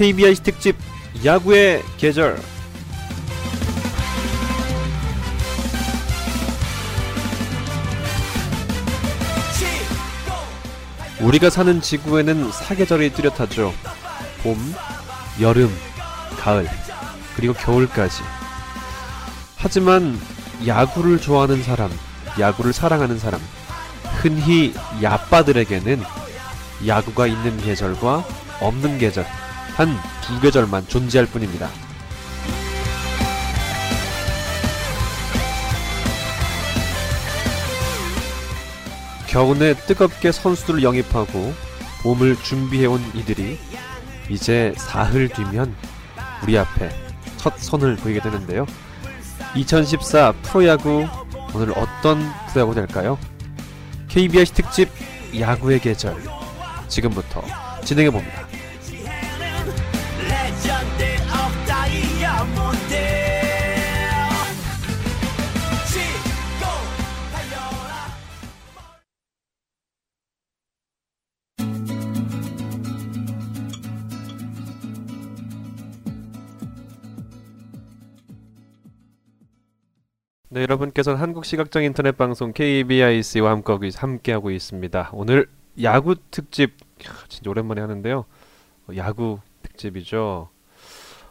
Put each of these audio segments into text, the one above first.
KBIC 특집 야구의 계절 우리가 사는 지구에는 사계절이 뚜렷하죠. 봄, 여름, 가을, 그리고 겨울까지. 하지만 야구를 좋아하는 사람, 야구를 사랑하는 사람, 흔히 야빠들에게는 야구가 있는 계절과 없는 계절, 한 두 계절만 존재할 뿐입니다. 겨우내 뜨겁게 선수들을 영입하고 봄을 준비해온 이들이 이제 사흘 뒤면 우리 앞에 첫 선을 보이게 되는데요. 2014 프로야구 오늘 어떤 프로야구 될까요? KBS 특집 야구의 계절 지금부터 진행해 봅니다. 네, 여러분께서는 한국시각적 인터넷 방송 KBIC와 함께하고, 있- 함께 하고 있습니다. 오늘 야구 특집 진짜 오랜만에 하는데요. 어, 야구 특집이죠.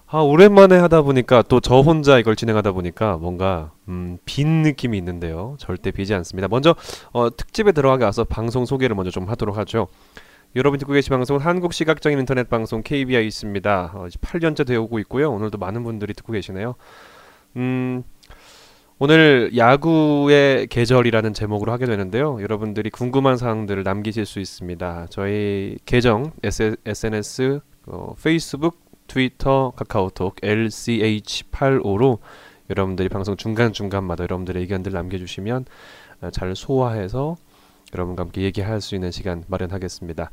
아, 오랜만에 하다 보니까 또 저 혼자 이걸 진행하다 보니까 뭔가 음, 빈 느낌이 있는데요. 절대 비지 않습니다. 먼저 어, 특집에 들어가기 앞서 방송 소개를 먼저 좀 하도록 하죠. 여러분 듣고 계신 방송은 한국시각적인 인터넷 방송 KBIC입니다. 어, 이제 8년째 되어 오고 있고요. 오늘도 많은 분들이 듣고 계시네요. 음, 오늘 야구의 계절이라는 제목으로 하게 되는데요. 여러분들이 궁금한 사항들을 남기실 수 있습니다. 저희 계정 SNS, 어, 페이스북, 트위터, 카카오톡 LCH85로 여러분들이 방송 중간 중간마다 여러분들의 의견들 남겨주시면 어, 잘 소화해서 여러분과 함께 얘기할 수 있는 시간 마련하겠습니다.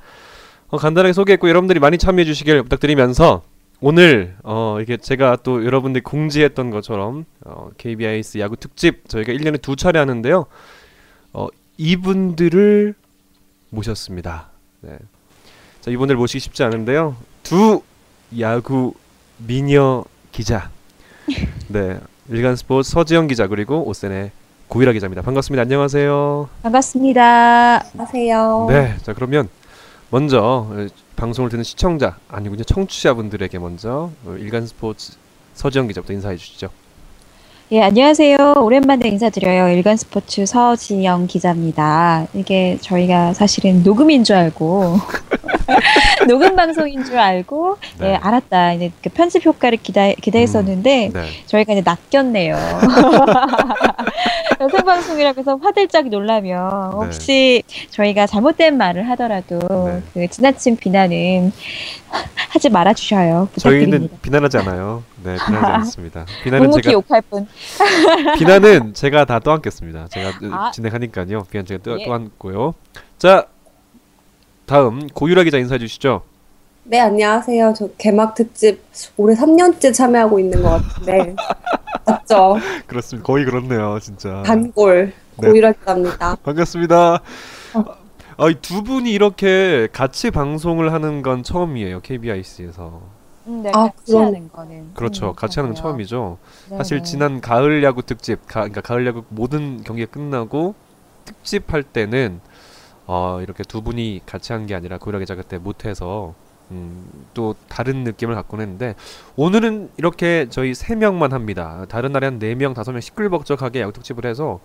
어, 간단하게 소개했고 여러분들이 많이 참여해 주시길 부탁드리면서 오늘 어 이게 제가 또 여러분들이 공지했던 것처럼 어 KBIS 야구 특집 저희가 1년에 두 차례 하는데요. 어 이분들을 모셨습니다. 네. 자, 이분들 모시기 쉽지 않은데요. 두 야구 미녀 기자. 네. 일간 스포츠 서지영 기자 그리고 오센의 고일아 기자입니다. 반갑습니다. 안녕하세요. 반갑습니다. 안녕하세요. 네. 자, 그러면 먼저 어, 방송을 듣는 시청자 이제 청취자분들에게 먼저 어, 일간 스포츠 서지영 기자부터 인사해 주시죠. 예, 안녕하세요. 오랜만에 인사드려요. 일간 스포츠 서지영 기자입니다. 이게 저희가 사실은 녹음인 줄 알고 녹음 방송인 줄 알고 네. 예, 알았다. 이제 그 편집 효과를 기다 기대했었는데 네. 저희가 이제 낚였네요. 생방송이라고 해서 화들짝 놀라면 네. 혹시 저희가 잘못된 말을 하더라도 네. 그 지나친 비난은 하지 말아 주셔요. 저희는 부탁드립니다. 비난하지 않아요. 네, 비난하지 않습니다. 비난은 제가 욕할 뿐. 비난은 제가 다 떠안겠습니다. 제가 아. 진행하니까요. 비난 제가 떠, 예. 떠안고요. 자, 다음 고유라 기자 인사해 주시죠. 네, 안녕하세요. 저 개막 특집 올해 3년째 참여하고 있는 것 같은데. 맞죠? 그렇습니다. 거의 그렇네요, 진짜. 단골 네. 고유라 기자입니다. 반갑습니다. 어. 아, 이두 분이 이렇게 같이 방송을 하는 건 처음이에요. KBIC에서. 음, 네, 아, 같이 그럼- 하는 거는. 그렇죠. 음, 같이 하는 건. 처음이죠. 네, 사실 네. 지난 가을 야구 특집, 가, 그러니까 가을 야구 모든 경기가 끝나고 특집 할 때는 어, 이렇게 두 분이 같이 한 게 아니라 고유라 기자 그때 못해서 음, 또 다른 느낌을 갖곤 했는데 오늘은 이렇게 저희 세 명만 합니다. 다른 날에 한 네 명, 다섯 명 시끌벅적하게 야구 특집을 해서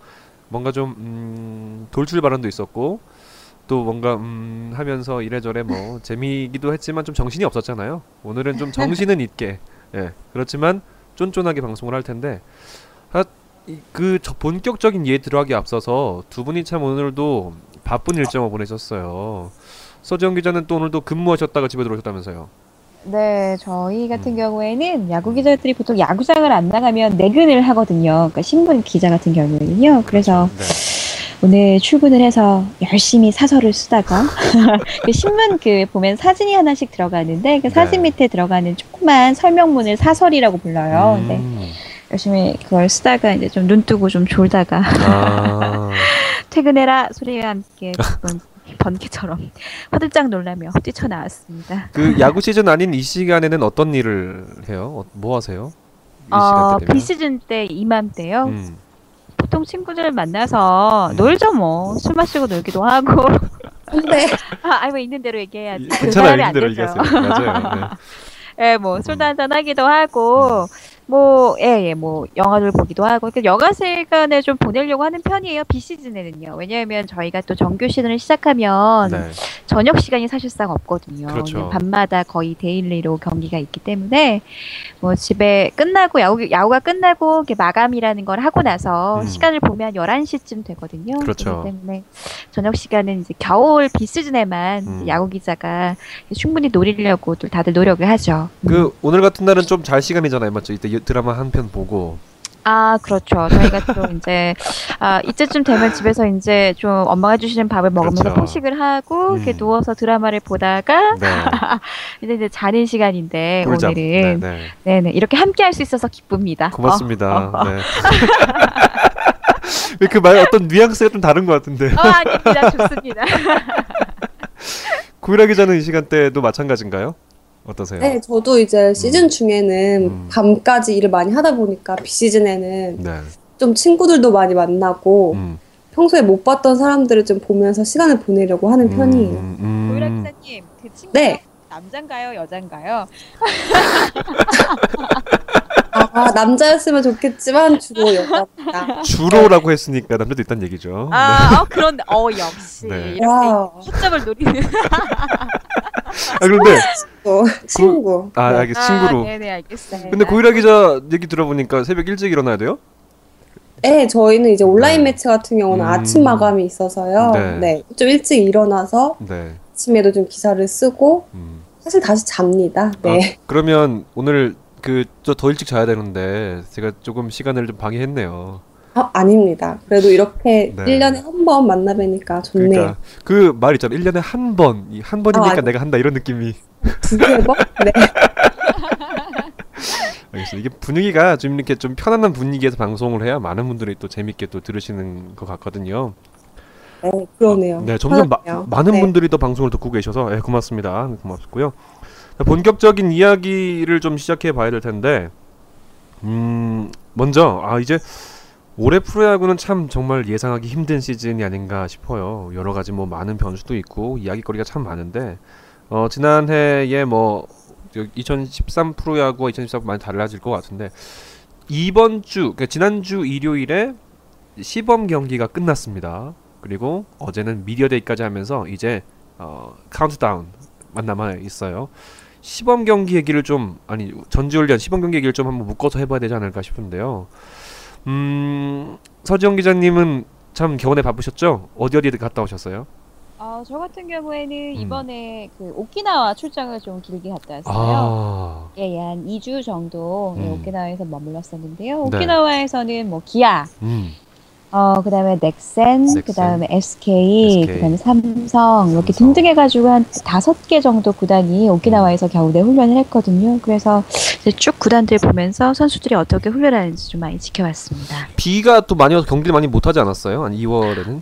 뭔가 좀 음, 돌출 발언도 있었고 또 뭔가 음, 하면서 이래저래 뭐 재미기도 했지만 좀 정신이 없었잖아요. 오늘은 좀 정신은 있게 예 그렇지만 쫀쫀하게 방송을 할 텐데 아, 이- 그 저- 본격적인 이해 들어가기 앞서서 두 분이 참 오늘도 바쁜 일정을 보내셨어요. 서지영 기자는 또 오늘도 근무하셨다가 집에 들어오셨다면서요. 네, 저희 같은 음. 경우에는 야구 기자들이 보통 야구장을 안 나가면 내근을 하거든요. 그러니까 신문 기자 같은 경우에는요. 그래서 네. 오늘 출근을 해서 열심히 사설을 쓰다가 그 신문 그 보면 사진이 하나씩 들어가는데 그 사진 네. 밑에 들어가는 조그만 설명문을 사설이라고 불러요. 음. 열심히 그걸 쓰다가 이제 좀 눈 뜨고 좀 졸다가 아, 퇴근해라 소리와 함께 번개처럼 화들짝 놀라며 뛰쳐나왔습니다. 그 야구 시즌 아닌 이 시간에는 어떤 일을 해요? 어, 뭐 하세요? 이 어? 비시즌 때 이맘때요. 음. 보통 친구들 만나서 음. 놀죠 뭐. 술 마시고 놀기도 하고. 근데 아, 아니 뭐 있는 대로 얘기해야지. 그 괜찮아요. 사람이 있는 안 대로 되죠. 얘기하세요. 맞아요. 예, 뭐 음. 술도 한잔 하기도 하고 뭐 예, 예, 뭐 영화를 보기도 하고 그 여가 시간에 좀 보내려고 하는 편이에요. 비시즌에는요. 왜냐하면 저희가 또 정규 시즌을 시작하면 네. 네. 저녁 시간이 사실상 없거든요. 그렇죠. 밤마다 거의 daily로 경기가 있기 때문에 뭐 집에 끝나고 야구 야구가 끝나고 이렇게 마감이라는 걸 하고 나서 음. 시간을 보면 11시쯤 되거든요. 그렇죠. 그렇기 때문에 저녁 시간은 이제 겨울 비시즌에만 음. 야구 기자가 충분히 노리려고 또 다들 노력을 하죠. 그 오늘 같은 날은 좀 잘 시간이잖아요, 맞죠? 이때 이- 드라마 한 편 보고. 아, 그렇죠. 저희가 또 이제, 아, 이때쯤 되면 집에서 이제 좀 엄마가 주시는 밥을 먹으면서 그렇죠. 포식을 하고, 이렇게 음. 누워서 드라마를 보다가, 네. 이제, 이제 자는 시간인데, 꿀잠. 오늘은. 네, 네. 이렇게 함께 할 수 있어서 기쁩니다. 고맙습니다. 어, 어, 어. 네. 왜그말 어떤 뉘앙스가 좀 다른 것 같은데. 어, 아닙니다. 좋습니다. 구일하 기자는 이 시간대도 마찬가지인가요? 어떠세요? 네, 저도 이제 시즌 중에는 음. 밤까지 일을 많이 하다 보니까 비시즌에는 네. 좀 친구들도 많이 만나고 음. 평소에 못 봤던 사람들을 좀 보면서 시간을 보내려고 하는 편이에요. 음, 음. 고유라 기자님, 그 친구 네. 남잔가요? 여잔가요? 아, 남자였으면 좋겠지만 주로 여자입니다. 주로라고 했으니까 남자도 있다는 얘기죠. 아, 어, 그런데, 어, 역시. 네. 이렇게 와, 허점을 노리는. 아 그런데 또 친구. 아 네. 알겠 친구로. 아, 네네, 알겠습니다. 근데 고일하 기자 얘기 들어보니까 새벽 일찍 일어나야 돼요? 네, 저희는 이제 온라인 네. 매체 같은 경우는 음. 아침 마감이 있어서요. 네. 네. 좀 일찍 일어나서 네. 아침에도 좀 기사를 쓰고 음. 사실 다시 잡니다. 네. 그러면 오늘 그 저 더 일찍 자야 되는데 제가 조금 시간을 좀 방해했네요. 아, 아닙니다. 그래도 이렇게 네. 1년에 한 번 만나 뵈니까 좋네요. 그러니까 그 말 있잖아. 1년에 한 번. 이한 번이니까 아, 내가 한다 이런 느낌이. 두 세 번? 네. 알겠습니다. 이게 분위기가 좀 이렇게 좀 편안한 분위기에서 방송을 해야 많은 분들이 또 재밌게 또 들으시는 것 같거든요. 네, 그러네요. 네, 점점 마. 많은 네. 분들이 더 방송을 듣고 계셔서 예, 고맙습니다. 고맙고요. 자, 본격적인 이야기를 좀 시작해 봐야 될 텐데, 음, 먼저 아 이제 올해 프로야구는 참 정말 예상하기 힘든 시즌이 아닌가 싶어요. 여러 가지 뭐 많은 변수도 있고 이야기거리가 참 많은데, 어 지난해에 뭐 2013 프로야구와 2014 많이 달라질 것 같은데 이번 주, 그러니까 지난주 일요일에 시범 경기가 끝났습니다. 그리고 어제는 미디어데이까지 하면서 이제 어, 카운트다운 만 남아 있어요. 시범 경기 얘기를 좀 아니 전지훈련 시범 경기 얘기를 좀 한번 묶어서 해봐야 되지 않을까 싶은데요. 음 서지영 기자님은 참 겨우내 바쁘셨죠? 어디 어디 갔다 오셨어요? 어, 저 같은 경우에는 음. 이번에 그 오키나와 출장을 좀 길게 갔다 왔어요. 아, 예, 예, 한 2주 정도 예, 음. 오키나와에서 머물렀었는데요. 네. 오키나와에서는 뭐 기아, 음, 어, 그 다음에 넥센, 넥센, 그 다음에 SK, SK, 그 다음에 삼성 이렇게 삼성. 등등 해가지고 한 다섯 개 정도 구단이 오키나와에서 겨우 내 훈련을 했거든요. 그래서 이제 쭉 구단들 보면서 선수들이 어떻게 훈련하는지 좀 많이 지켜봤습니다. 비가 또 많이 와서 경기를 많이 못하지 않았어요? 한 2월에는?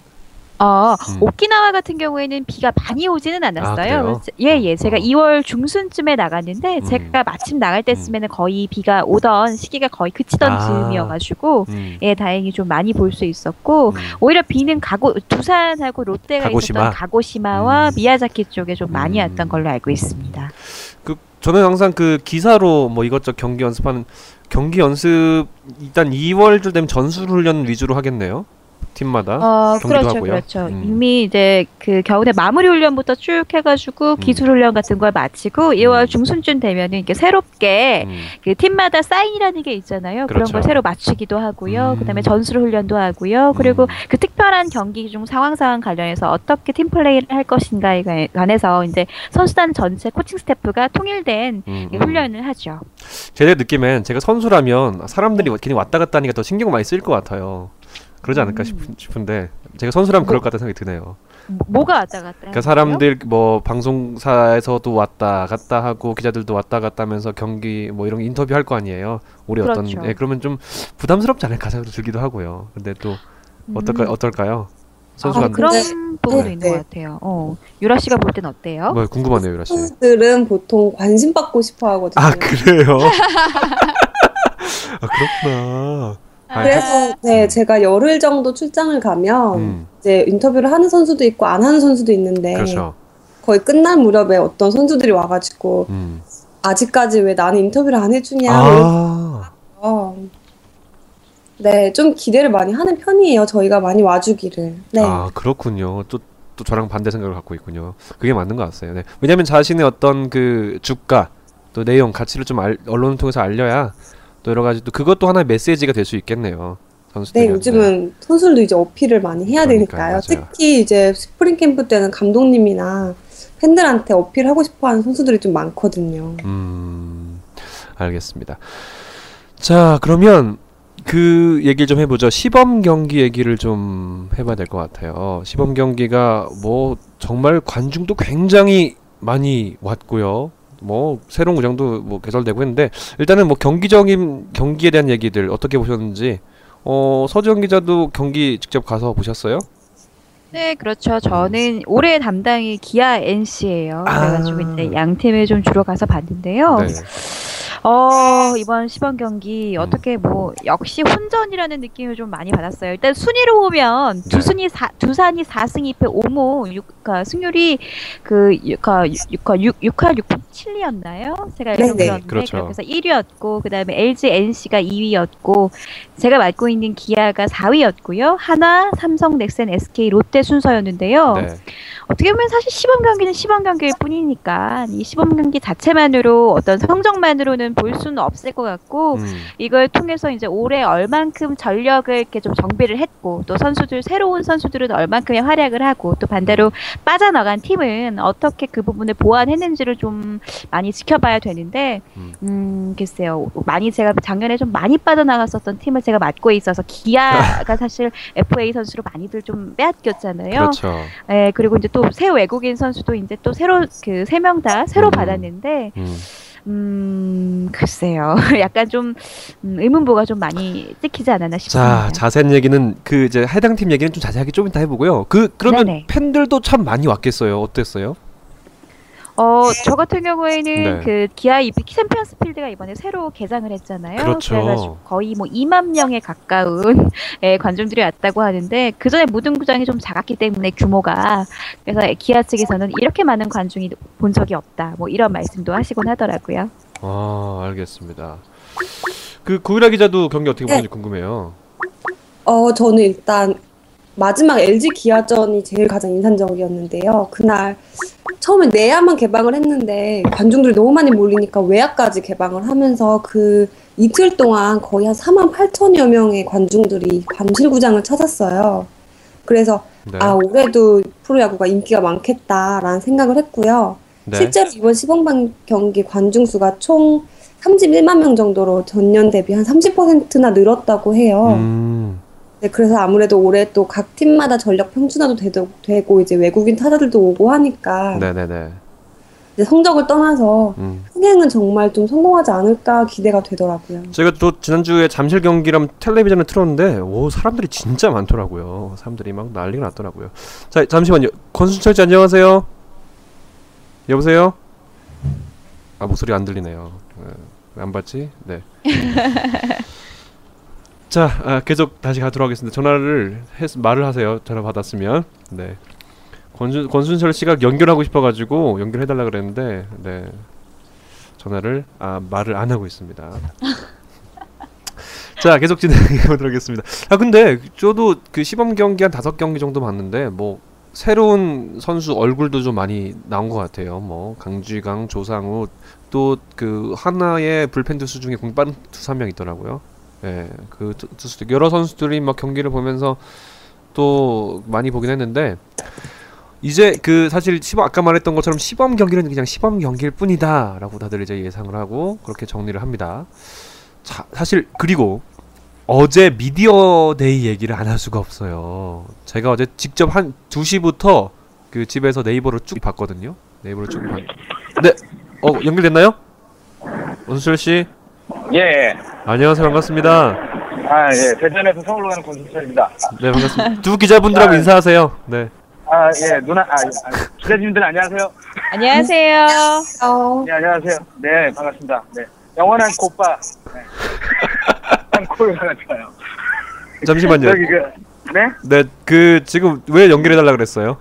어, 음. 오키나와 같은 경우에는 비가 많이 오지는 않았어요. 그래서 예, 예. 제가 어. 2월 중순쯤에 나갔는데 음. 제가 마침 나갈 때쯤에는 거의 비가 오던 시기가 거의 그치던 아. 즈음이어가지고 음, 예, 다행히 좀 많이 볼 수 있었고 음. 오히려 비는 가고 두산하고 롯데가 가고시마? 있었던 가고시마와 음. 미야자키 쪽에 좀 많이 음. 왔던 걸로 알고 있습니다. 그 저는 항상 그 기사로 뭐 이것저것 경기 연습하는 경기 연습 일단 2월쯤 되면 전술 훈련 위주로 하겠네요. 팀마다. 어, 경기도 그렇죠, 하고요. 그렇죠. 음. 이미 이제 그 겨울에 마무리 훈련부터 쭉 해가지고 기술 훈련 같은 걸 마치고 2월 중순쯤 되면은 이렇게 새롭게 음. 그 팀마다 사인이라는 게 있잖아요. 그런 그렇죠. 걸 새로 맞추기도 하고요. 음. 그다음에 전술 훈련도 하고요. 그리고 음. 그 특별한 경기 중 상황 상황 관련해서 어떻게 팀 플레이를 할 것인가에 관- 관해서 이제 선수단 전체 코칭 스태프가 통일된 음, 이 음. 훈련을 하죠. 제 느낌엔 제가 선수라면 사람들이 괜히 왔다 갔다 하니까 더 신경 많이 쓰일 것 같아요. 그러지 않을까 싶, 싶은 데 제가 선수라면 그럴 것 같다는 생각이 드네요. 뭐- 뭐가 왔다 갔다? 그러니까 사람들 뭐 방송사에서도 왔다 갔다 하고 기자들도 왔다 갔다 하면서 경기 뭐 이런 거 인터뷰 할 거 아니에요. 올해 그렇죠. 어떤 예, 그러면 좀 부담스럽지 않을까 생각도 들기도 하고요. 근데 또 어떨까 음. 어떨까요? 선수가 아, 안 그런 네. 부분도 네, 있는 네. 것 같아요. 어. 유라 씨가 볼 땐 어때요? 뭐 궁금하네요, 유라 씨. 선수들은 보통 관심 받고 싶어 하거든요. 아 그래요? 아 그렇구나. 아, 그래서 네, 제가 열흘 정도 출장을 가면 음, 이제 인터뷰를 하는 선수도 있고 안 하는 선수도 있는데 그렇죠. 거의 끝날 무렵에 어떤 선수들이 와가지고 음. 아직까지 왜 나는 인터뷰를 안 해주냐 아, 네, 좀 기대를 많이 하는 편이에요. 저희가 많이 와주기를. 네. 아 그렇군요. 또, 또 저랑 반대 생각을 갖고 있군요. 그게 맞는 것 같아요. 네. 왜냐하면 자신의 어떤 그 주가 또 내용 가치를 좀 알, 언론을 통해서 알려야 또 여러 가지 또 그것도 하나의 메시지가 될 수 있겠네요. 선수들이. 네, 요즘은 선수들도 이제 어필을 많이 해야 그러니까요, 되니까요. 맞아요. 특히 이제 스프링 캠프 때는 감독님이나 팬들한테 어필하고 싶어 하는 선수들이 좀 많거든요. 음, 알겠습니다. 자, 그러면 그 얘기를 좀 해보죠. 시범 경기 얘기를 좀 해봐야 될 것 같아요. 시범 경기가 뭐 정말 관중도 굉장히 많이 왔고요. 뭐 새로운 구장도 뭐 개설되고 했는데 일단은 뭐 경기적인 경기에 대한 얘기들 어떻게 보셨는지 어 서지영 기자도 경기 직접 가서 보셨어요? 네, 그렇죠. 저는 올해 담당이 기아 NC예요. 아. 그래가지고 이제 양 팀을 좀 주로 가서 봤는데요. 네. 어, 이번 시범 경기 음. 어떻게 뭐 역시 혼전이라는 느낌을 좀 많이 받았어요. 일단 순위로 보면 네. 두순이 사, 두산이 4승 2패 5무 6, 그러니까 승률이 그 6화 6화 6, 6화 6분 7리였나요? 제가 네네. 들었는데 그렇죠. 그렇게 해서 1위였고 그다음에 LG NC가 2위였고 제가 맡고 있는 기아가 4위였고요. 하나, 삼성, 넥센, SK, 롯데 순서였는데요. 네. 어떻게 보면 사실 시범 경기는 시범 경기일 뿐이니까 이 시범 경기 자체만으로 어떤 성적만으로는 볼 수는 없을 것 같고 음. 이걸 통해서 이제 올해 얼만큼 전력을 이렇게 좀 정비를 했고 또 선수들 새로운 선수들은 얼만큼의 활약을 하고 또 반대로 빠져나간 팀은 어떻게 그 부분을 보완했는지를 좀 많이 지켜봐야 되는데 음. 음 글쎄요 많이 제가 작년에 좀 많이 빠져나갔었던 팀을 제가 맡고 있어서 기아가 사실 FA 선수로 많이들 좀 빼앗겼잖아요. 그렇죠. 예, 그리고 이제 또 새 외국인 선수도 이제 또 새로 그 세 명 다 새로 음. 받았는데 음. 음 글쎄요 약간 좀 음, 의문부가 좀 많이 찍히지 않았나 자, 싶습니다. 자세한 얘기는 그 이제 해당 팀 얘기는 좀 자세하게 좀 이따 해보고요. 그 그러면 네네. 팬들도 참 많이 왔겠어요. 어땠어요? 어, 저 같은 경우에는 네. 그 기아 이 챔피언스 필드가 이번에 새로 개장을 했잖아요. 그렇죠. 그래가지고 거의 뭐 2만 명에 가까운 예, 관중들이 왔다고 하는데 그 전에 무등 구장이 좀 작았기 때문에 규모가 그래서 기아 측에서는 이렇게 많은 관중이 본 적이 없다. 뭐 이런 말씀도 하시곤 하더라고요. 아, 알겠습니다. 그 고유라 기자도 경기 어떻게 보는지 궁금해요. 어, 저는 일단 마지막 LG 기아전이 제일 가장 인상적이었는데요. 그날 처음에 내야만 개방을 했는데 관중들이 너무 많이 몰리니까 외야까지 개방을 하면서 그 이틀 동안 거의 한 4만 8천여 명의 관중들이 잠실구장을 찾았어요. 그래서 네. 아 올해도 프로야구가 인기가 많겠다라는 생각을 했고요. 네. 실제로 이번 시범 경기 관중 수가 총 31만 명 정도로 전년 대비 한 30%나 늘었다고 해요. 음. 네, 그래서 아무래도 올해 또 각 팀마다 전력 평준화도 되도, 되고 이제 외국인 타자들도 오고 하니까 네, 네, 네. 이제 성적을 떠나서 음. 흥행은 정말 좀 성공하지 않을까 기대가 되더라고요. 제가 또 지난주에 잠실 경기랑 텔레비전을 틀었는데 오 사람들이 진짜 많더라고요. 사람들이 막 난리가 났더라고요. 자 잠시만요. 권순철 씨 안녕하세요. 여보세요? 아 목소리 안 들리네요. 네, 안 받지? 네. 자 아, 계속 다시 가도록 하겠습니다. 전화를 했, 말을 하세요. 전화 받았으면 네. 권순 권순철 씨가 연결하고 싶어가지고 연결해달라 그랬는데 네. 전화를 아 말을 안 하고 있습니다. 자 계속 진행해 보도록 하겠습니다. 아 근데 저도 그 시범 경기 한 다섯 경기 정도 봤는데 뭐 새로운 선수 얼굴도 좀 많이 나온 것 같아요. 뭐 강지광, 조상우 또 그 하나의 불펜 투수 중에 공 빠른 투수 한 명 있더라고요. 예, 그 투- 투수들 여러 선수들이 막 경기를 보면서 또 많이 보긴 했는데 이제 그 사실 시범 아까 말했던 것처럼 시범 경기는 그냥 시범 경기일 뿐이다라고 다들 이제 예상을 하고 그렇게 정리를 합니다. 자, 사실 그리고 어제 미디어 데이 얘기를 안 할 수가 없어요. 제가 어제 직접 한 2시부터 그 집에서 네이버로 쭉 봤거든요. 네이버로 쭉 봤. 네. 어, 연결됐나요? 권순철 씨. 예, 안녕하세요. 반갑습니다. 아, 예. 대전에서 서울로 가는 권순철입니다. 네, 반갑습니다. 두 기자분들하고 아, 인사하세요. 네. 아, 예. 누나, 아, 아, 기자님들 안녕하세요. 안녕하세요. 어, 네, 안녕하세요. 네, 반갑습니다. 네. 영원한 고빠. 네. 하나 좋아요. 잠시만요. 저기 그, 네? 네, 그 지금 왜 연결해 달라 그랬어요?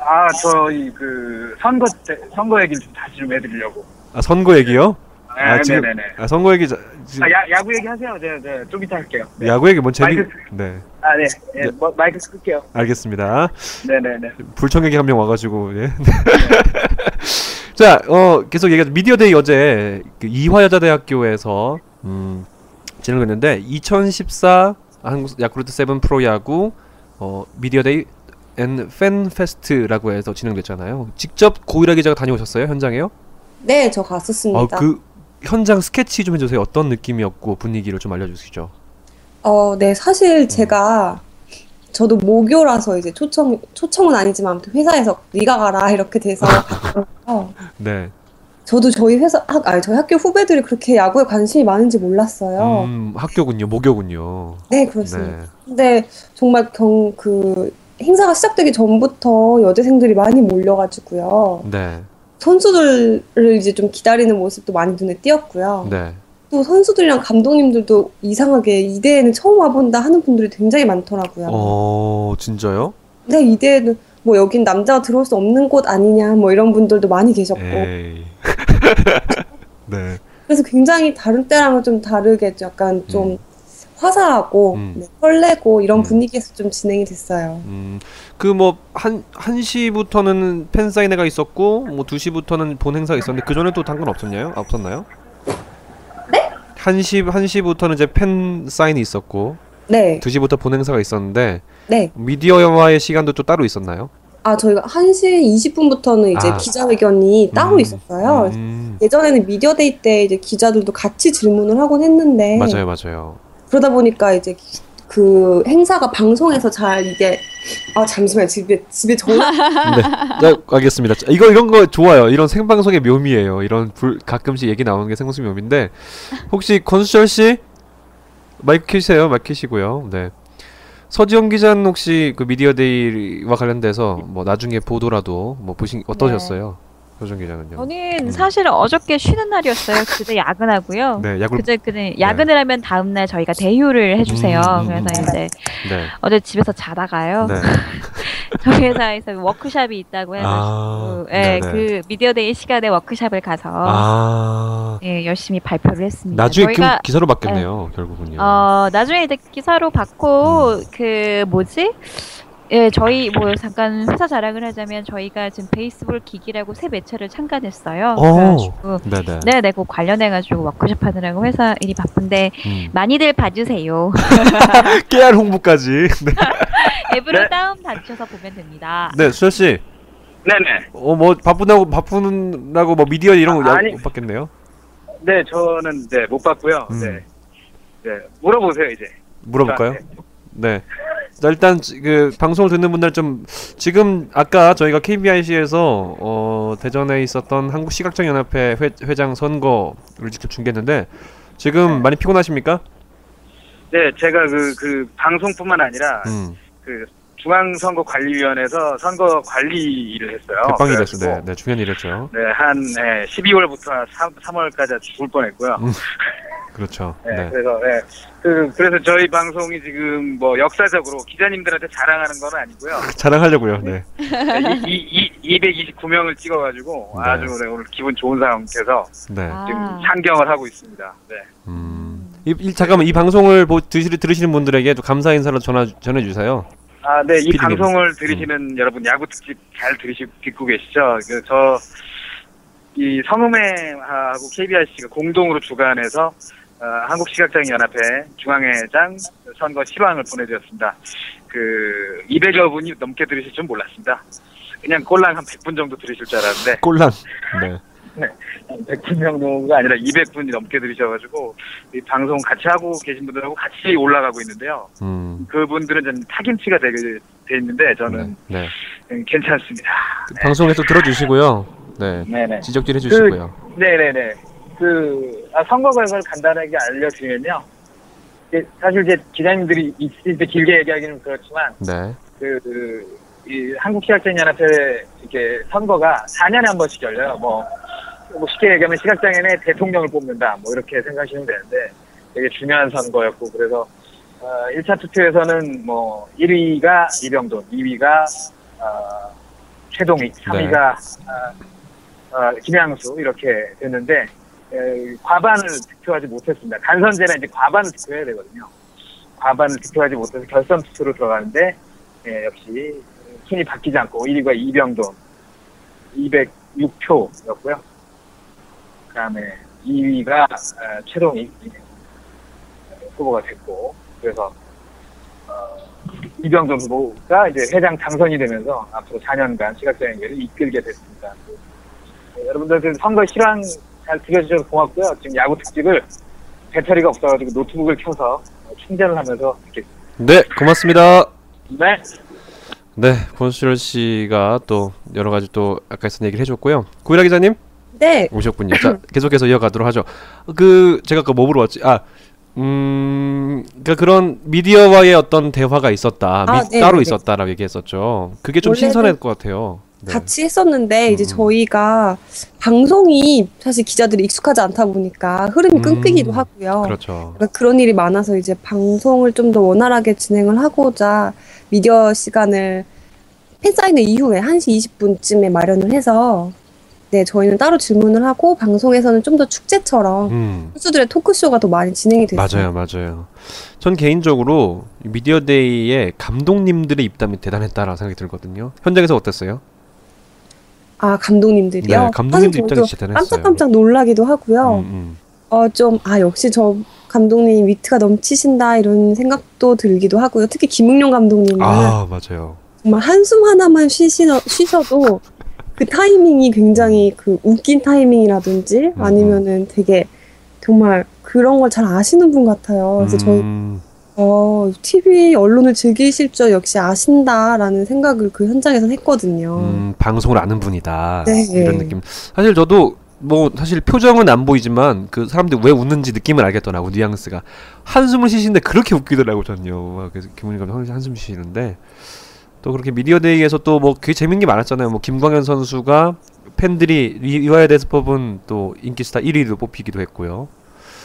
아, 저희 그 선거 때, 선거 얘기를 좀 다시 좀 해드리려고. 아, 선거 얘기요? 네, 아, 지금 네네네. 아, 선거 얘기 자- 지금 아, 야, 야구 얘기 하세요. 제가, 제가 좀 이따 할게요. 네. 야구 얘기 뭔 재미? 마이크- 네, 아, 네. 예, 뭐, 마이크 끌게요. 알겠습니다. 네네네. 불청객이 한 명 와가지고 예. 자, 어 계속 얘기하죠. media day 어제 그 이화여자대학교에서 음, 진행했는데 2014 한국 야쿠르트 세븐 프로야구 어 media day and fan fest라고 해서 진행됐잖아요. 직접 고일아 기자가 다녀오셨어요 현장에요? 네, 저 갔었습니다. 아 그 현장 스케치 좀 해주세요. 어떤 느낌이었고 분위기를 좀 알려주시죠. 어, 네, 사실 제가 저도 모교라서 이제 초청 초청은 아니지만 아무튼 회사에서 네가 가라 이렇게 돼서. 네. 저도 저희 회사 학 아니 저희 학교 후배들이 그렇게 야구에 관심이 많은지 몰랐어요. 음, 학교군요, 모교군요. 네, 그렇습니다. 네. 근데 정말 경 그 행사가 시작되기 전부터 여대생들이 많이 몰려가지고요. 네. 선수들을 이제 좀 기다리는 모습도 많이 눈에 띄었고요. 네. 또 선수들이랑 감독님들도 이상하게 이대에는 처음 와본다 하는 분들이 굉장히 많더라고요. 어, 진짜요? 네, 이대에는 뭐 여긴 남자가 들어올 수 없는 곳 아니냐 뭐 이런 분들도 많이 계셨고. 네. 그래서 굉장히 다른 때랑은 좀 다르게 약간 좀 화사하고 음. 네, 설레고 이런 음. 분위기에서 좀 진행이 됐어요. 음, 그뭐한 1시부터는 팬 사인회가 있었고 뭐 2시부터는 본 행사가 있었는데 그 전에 또 당근 없었나요? 없었나요? 네? 1시 1시부터는 이제 팬 사인이 있었고 네, 2시부터 본 행사가 있었는데 네. 미디어와의 시간도 또 따로 있었나요? 아 저희가 1시 20분부터는 이제 아. 기자회견이 따로 음, 있었어요. 음, 예전에는 미디어데이 때 이제 기자들도 같이 질문을 하곤 했는데 맞아요, 맞아요. 그러다 보니까 이제 기- 그 행사가 방송에서 잘 이게 아 잠시만 집에 집에 전화 네, 네, 알겠습니다. 자, 이거 이런 거 좋아요. 이런 생방송의 묘미예요. 이런 불, 가끔씩 얘기 나오는 게 생방송 묘미인데 혹시 권수철 씨 마이크 켜세요. 마이크 켜시고요. 네. 서지영 기자는 혹시 그 미디어데이와 관련돼서 뭐 나중에 보도라도 뭐 보신 어떠셨어요? 서 지영 기자는요. 저는 음. 사실 어저께 쉬는 날이었어요. 그제 야근하고요. 네, 야구 그제 그제 야근을 하면 다음 날 저희가 대휴를 해주세요. 음, 음, 그래서 음. 이제 네. 어제 집에서 자다가요. 네. 저희 회사에서 워크샵이 있다고 해가지고, 아, 예, 네네. 그 media day 시간에 워크샵을 가서 아. 예, 열심히 발표를 했습니다. 나중에 그 저희가 기사로 바뀌었네요, 결국은요. 어 나중에 이제 기사로 받고 음. 그 뭐지? 예, 저희 뭐 잠깐 회사 자랑을 하자면 저희가 지금 Baseball Geek이라고 새 매체를 창간했어요. 오. 그래가지고 네네. 네, 네, 그 관련해가지고 워크숍 하느라고 회사 일이 바쁜데 음. 많이들 봐주세요. 깨알 홍보까지. 네. 앱으로 네. 다운 받으셔서 보면 됩니다. 네, 수철 씨. 네네. 어 뭐 바쁘다고 바쁘다고 뭐 미디어 이런 거 아. 못 받겠네요. 네, 저는 네, 못 봤고요. 음. 네. 네. 물어보세요, 이제. 물어볼까요? 저한테. 네. 자, 일단 지- 그 방송을 듣는 분들 좀 지금 아까 저희가 KBIC에서 어 대전에 있었던 한국 시각장 연합회 회, 회장 선거를 직접 중계했는데 지금 많이 피곤하십니까? 네, 제가 그, 그, 방송뿐만 아니라, 음. 그, 중앙선거관리위원회에서 선거 관리 일을 했어요. 대빵이 그래가지고 됐어요. 네, 네, 중요한 일이었죠. 네, 한 네, 12월부터 3, 3월까지 죽을 뻔했고요. 음. 그렇죠. 네, 네. 그래서 네, 그 그래서 저희 방송이 지금 뭐 역사적으로 기자님들한테 자랑하는 건 아니고요. 자랑하려고요. 네. 네, 이, 이, 229명을 찍어가지고 네. 아주 네, 오늘 기분 좋은 상태에서 네. 아. 지금 상경을 하고 있습니다. 네. 음. 이, 이 잠깐만 이 방송을 보, 드시, 들으시는 분들에게 또 감사 인사를 전화 전해 주세요. 아, 네, 이. 방송을 들으시는 여러분 야구 특집 잘 들으시 듣고 계시죠? 그, 저, 이 성음회하고 KBRC가 공동으로 주관해서 어, 한국시각장애연합회 중앙회장 선거 실황을 보내드렸습니다. 그 200여 분이 넘게 들으실 줄 몰랐습니다. 그냥 꼴랑 한 100분 정도 들으실 줄 알았는데 꼴랑. 네. 100분 정도가 아니라 200분이 넘게 들으셔가지고 이 방송 같이 하고 계신 분들하고 같이 올라가고 있는데요. 음. 그분들은 좀 타김치가 되게 돼 있는데 저는 네. 음, 괜찮습니다. 그 방송에서 들어주시고요. 네. 네네. 지적질 해주시고요. 네네네. 그 아, 선거 결과를 간단하게 알려드리면요. 사실 이제 기자님들이 있을 때 길게 얘기하기는 그렇지만 네. 그, 그, 이 한국시각장애연합회 이렇게 선거가 4년에 한 번씩 열려요. 뭐, 뭐 쉽게 얘기하면 시각장애인의 대통령을 뽑는다. 뭐 이렇게 생각하시면 되는데 되게 중요한 선거였고 그래서 어, 1차 투표에서는 뭐 1위가 이병돈, 2위가 어, 최동익, 3위가 어, 어, 김양수 이렇게 됐는데 에, 과반을 득표하지 못했습니다. 간선제는 이제 과반을 득표해야 되거든요. 과반을 득표하지 못해서 결선 투표로 들어가는데 예, 역시 순위 바뀌지 않고 1위가 이병돈 206표였고요. 그다음에 2위가 어, 최동익 후보가 됐고 그래서 어, 이병돈 후보가 이제 회장 당선이 되면서 앞으로 4년간 시각장애인계를 이끌게 됐습니다. 네, 여러분들 그 선거 실황 잘 들려주셔서 고맙고요. 지금 야구 특집을 배터리가 없어가지고 노트북을 켜서 충전을 하면서 듣겠습니다. 네, 고맙습니다. 네. 네, 권수열 씨가 또 여러 가지 또 아까 했던 얘기를 해줬고요. 구일아 기자님 네, 오셨군요. 자, 계속해서 이어가도록 하죠. 그 제가 아까 뭐 물어봤지? 아, 음, 그러니까 그런 미디어와의 어떤 대화가 있었다, 아, 미- 네, 따로 네, 네. 있었다라고 얘기했었죠. 그게 좀 신선할 것 같아요. 네. 같이 했었는데 이제 음. 저희가 방송이 사실 기자들이 익숙하지 않다 보니까 흐름이 음, 끊기기도 하고요. 그렇죠. 그러니까 그런 일이 많아서 이제 방송을 좀 더 원활하게 진행을 하고자 미디어 시간을 팬사인회 이후에 1시 20분쯤에 마련을 해서 네, 저희는 따로 질문을 하고 방송에서는 좀 더 축제처럼 음. 선수들의 토크쇼가 더 많이 진행이 됐어요. 맞아요, 맞아요. 전 개인적으로 미디어 데이에 감독님들의 입담이 대단했다라는 생각이 들거든요. 현장에서 어땠어요? 아, 감독님들이요? 네, 감독님들 저도 진짜 대단했어요. 깜짝깜짝 놀라기도 하고요. 음, 음. 어, 좀, 아, 역시 저 감독님 위트가 넘치신다, 이런 생각도 들기도 하고요. 특히 김웅룡 감독님은 아, 맞아요. 정말 한숨 하나만 쉬시너, 쉬셔도 그 타이밍이 굉장히 그 웃긴 타이밍이라든지 음. 아니면은 되게 정말 그런 걸 잘 아시는 분 같아요. 그래서 저희, 음, 어, TV 언론을 즐기실 줄 역시 아신다라는 생각을 그 현장에서 했거든요. 음, 방송을 아는 분이다. 네. 이런 느낌. 사실 저도 뭐 사실 표정은 안 보이지만 그 사람들 왜 웃는지 느낌을 알겠더라고 뉘앙스가 한숨을 쉬시는데 그렇게 웃기더라고 전요. 막 그래서 항상 한숨 쉬시는데 또 그렇게 media day에서 또뭐 그게 재밌는 게 많았잖아요. 뭐 김광현 선수가 팬들이 리- 리와야 데스 법은 또 인기 스타 1위로 뽑히기도 했고요.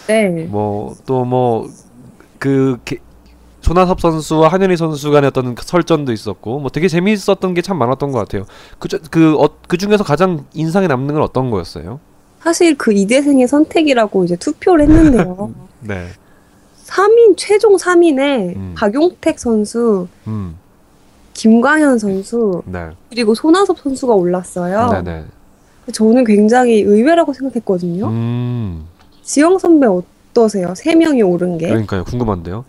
네. 뭐 또 뭐그 손아섭 선수와 한현희 선수 간의 어떤 설전도 있었고 뭐 되게 재미있었던 게 참 많았던 것 같아요. 그그 그, 어, 그 중에서 가장 인상에 남는 건 어떤 거였어요? 사실 그 이대생의 선택이라고 이제 투표를 했는데요. 네. 3인, 최종 3인에 음. 박용택 선수, 음. 김광현 선수, 네. 그리고 손아섭 선수가 올랐어요. 네네. 저는 굉장히 의외라고 생각했거든요. 음. 지영 선배 어떠세요? 세 명이 오른 게. 그러니까요. 궁금한데요.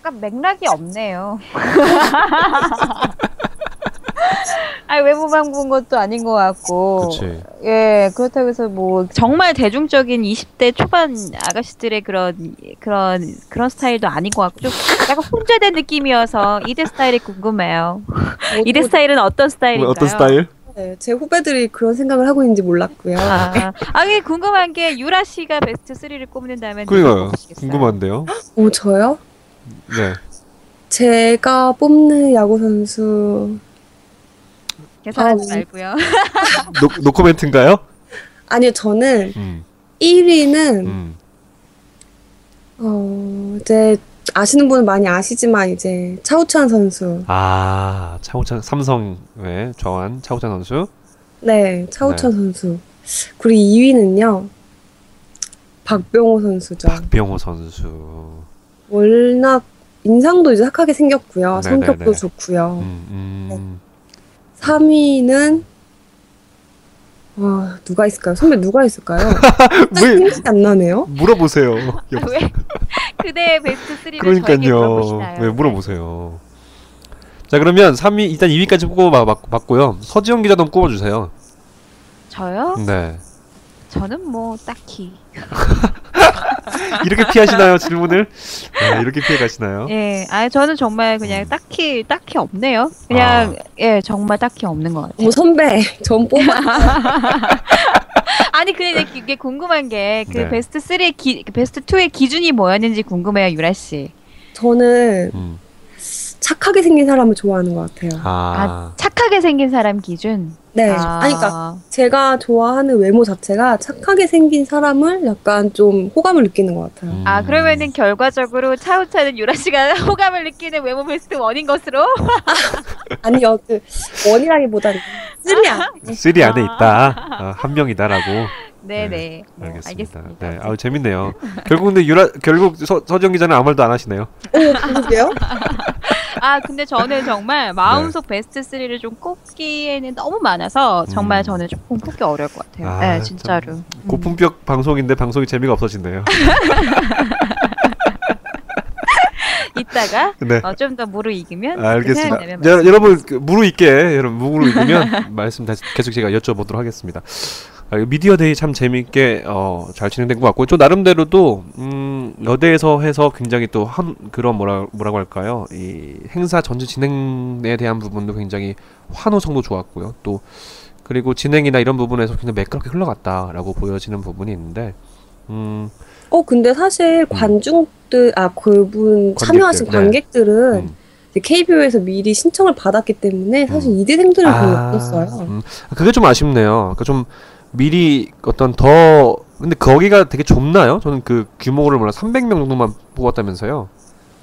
약간 맥락이 없네요. 아니 외모만 본 것도 아닌 것 같고. 그렇지. 예, 그렇다고 해서 뭐 정말 대중적인 20대 초반 아가씨들의 그런 그런 그런 스타일도 아닌 것 같고 좀 약간 혼자된 느낌이어서 이대 스타일이 궁금해요. 이대 스타일은 어떤 스타일인가요? 어떤 스타일? 네, 제 후배들이 그런 생각을 하고 있는지 몰랐고요. 아, 아, 이게 궁금한 게 유라 씨가 베스트 3를 꼽는다면. 꼽으시겠어요? 궁금한데요. 오, 저요? 네. 제가 뽑는 야구 선수 계산하지 아, 말고요. 노, 노코멘트인가요? 아니요, 저는 음. 1위는 음. 어, 이제 아시는 분은 많이 아시지만 이제 차우찬 선수. 아, 차우찬 삼성의 좌완 차우찬 선수. 네, 차우찬 선수. 그리고 2위는요. 박병호 선수죠. 박병호 선수. 워낙 인상도 이제 착하게 생겼고요. 네네네. 성격도 좋고요. 음, 음. 3위는 와, 누가 있을까요? 선배 누가 있을까요? 왜 생각이 안 나네요. 물어보세요. 왜 그대의 베스트 3를 저에게 그러니까요. 왜 물어보세요. 자 그러면 3위 일단 2위까지 뽑아봤고요. 서지영 기자 좀 꼽아주세요. 저요? 네. 저는 뭐 딱히 이렇게 피하시나요 질문을? 네, 이렇게 피해 가시나요? 예, 아 저는 정말 그냥 음. 딱히 딱히 없네요. 그냥 예 정말 딱히 없는 것 같아요. 뭐 선배, 전 뽑아. 아니 근데 이제 이게 궁금한 게그 네. 베스트 3의 기, 그 베스트 2의 기준이 뭐였는지 궁금해요, 유라 씨. 저는 음. 착하게 생긴 사람을 좋아하는 것 같아요. 아, 착하게 생긴 사람 기준. 네. 아, 아니, 그러니까 제가 좋아하는 외모 자체가 착하게 생긴 사람을 약간 좀 호감을 느끼는 것 같아요. 음. 아 그러면은 결과적으로 차우차는 유라 씨가 호감을 느끼는 외모 best one인 것으로. 아니요, 그 one이라기보다는 쓰리야. three 안에 있다. 아, 한 명이다라고. 네네. 뭐, 알겠습니다. 알겠습니다. 네, 아우 재밌네요. 결국 근데 유라 결국 서, 서정 기자는 아무 말도 안 하시네요. 그러게요? 아 근데 저는 정말 마음속 베스트 3를 좀 꼽기에는 너무 많아서 정말 음. 저는 조금 꼽기 어려울 것 같아요. 아, 네 참. 진짜로. 음. 고품격 방송인데 방송이 재미가 없어진대요. 이따가 네. 어, 좀더 무르익으면 알겠습니다. 여, 여러분 그, 무르익게 여러분 무르익으면 말씀 다시 계속 제가 여쭤보도록 하겠습니다. 아, 이 media day 참 재미있게 어, 잘 진행된 것 같고 또 나름대로도 음, 여대에서 해서 굉장히 또 한 그런 뭐라 뭐라고 할까요? 이 행사 전체 진행에 대한 부분도 굉장히 환호성도 좋았고요. 또 그리고 진행이나 이런 부분에서 굉장히 매끄럽게 흘러갔다라고 보여지는 부분이 있는데 음, 어, 근데 사실 관중들, 아, 그분 참여하신 네. 관객들은 음. 이제 KBO에서 미리 신청을 받았기 때문에 사실 음. 이대생들은 별로 아, 없었어요. 음, 그게 좀 아쉽네요. 그러니까 좀 미리 어떤 더 근데 거기가 되게 좁나요? 저는 그 규모를 몰라 300명 정도만 뽑았다면서요.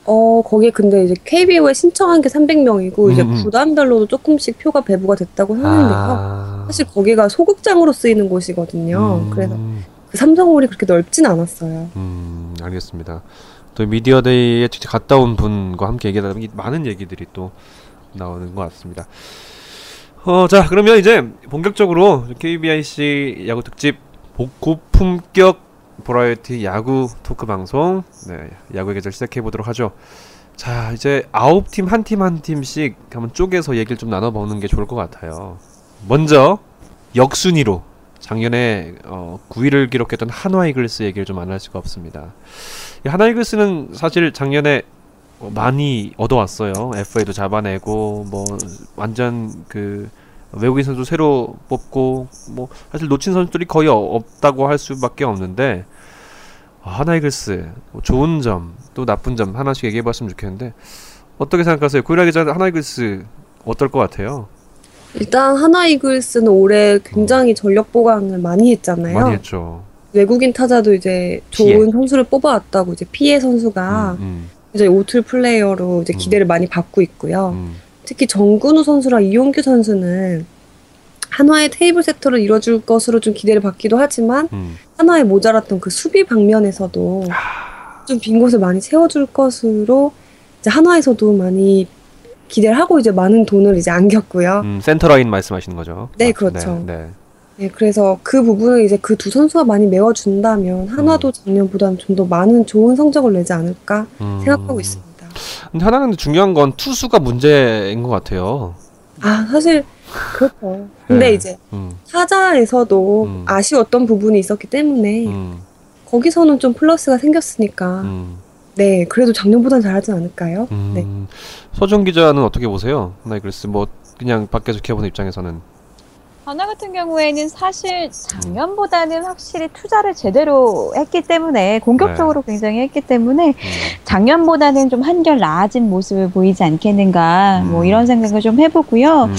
어, 거기에 근데 이제 KBO에 신청한 게 300명이고, 이제 음, 음. 구단별로도 조금씩 표가 배부가 됐다고 했는데요. 아. 사실 거기가 소극장으로 쓰이는 곳이거든요. 음, 그래서 그 삼성홀이 그렇게 넓진 않았어요. 음, 알겠습니다. 또 미디어 데이에 직접 갔다 온 분과 함께 얘기하다 보니 많은 얘기들이 또 나오는 것 같습니다. 어, 자, 그러면 이제 본격적으로 KBIC 야구 특집 보- 고품격 버라이어티 야구 토크 방송, 네, 야구 계절 시작해 보도록 하죠. 자, 이제 아홉 팀 한 팀 한 팀씩 한번 쪼개서 얘기를 좀 나눠 보는 게 좋을 것 같아요. 먼저 역순위로 작년에 어, 9위를 기록했던 한화 이글스 얘기를 좀 안 할 수가 없습니다. 이 한화 이글스는 사실 작년에 어, 많이 얻어왔어요. FA도 잡아내고 뭐 완전 그 외국인 선수 새로 뽑고 뭐 사실 놓친 선수들이 거의 어- 없다고 할 수밖에 없는데 아, 한화 이글스 뭐 좋은 점 또 나쁜 점 하나씩 얘기해봤으면 좋겠는데 어떻게 생각하세요? 고일라 기자 한화 이글스 어떨 것 같아요? 일단 하나 이글스는 올해 굉장히 전력 보강을 많이 했잖아요. 많이 했죠. 외국인 타자도 이제 피해. 좋은 선수를 뽑아왔다고 이제 피해 선수가 음, 이제 오툴 플레이어로 이제 음. 기대를 많이 받고 있고요. 음, 특히 정근우 선수랑 이용규 선수는 한화의 테이블 세터를 이뤄줄 것으로 좀 기대를 받기도 하지만 음. 한화에 모자랐던 그 수비 방면에서도 좀빈 곳을 많이 채워줄 것으로 이제 한화에서도 많이 기대를 하고 이제 많은 돈을 이제 안겼고요. 음, 센터라인 말씀하시는 거죠? 네, 아, 그렇죠. 네, 네. 네, 그래서 그 부분을 이제 그 두 선수가 많이 메워준다면 한화도 음. 작년보다는 좀 더 많은 좋은 성적을 내지 않을까 음. 생각하고 있습니다. 근데 하나는 중요한 건 투수가 문제인 것 같아요. 아, 사실 그렇죠. 근데 네. 이제 음, 타자에서도 음. 아쉬웠던 부분이 있었기 때문에 음, 거기서는 좀 플러스가 생겼으니까 음, 네, 그래도 작년보다는 잘하지 않을까요? 음. 네. 서정 기자는 어떻게 보세요? 나이글스 뭐 그냥 밖에서 지켜보는 입장에서는 하나 같은 경우에는 사실 작년보다는 확실히 투자를 제대로 했기 때문에 공격적으로 굉장히 했기 때문에 음, 작년보다는 좀 한결 나아진 모습을 보이지 않겠는가 뭐 음. 이런 생각을 좀 해보고요. 음,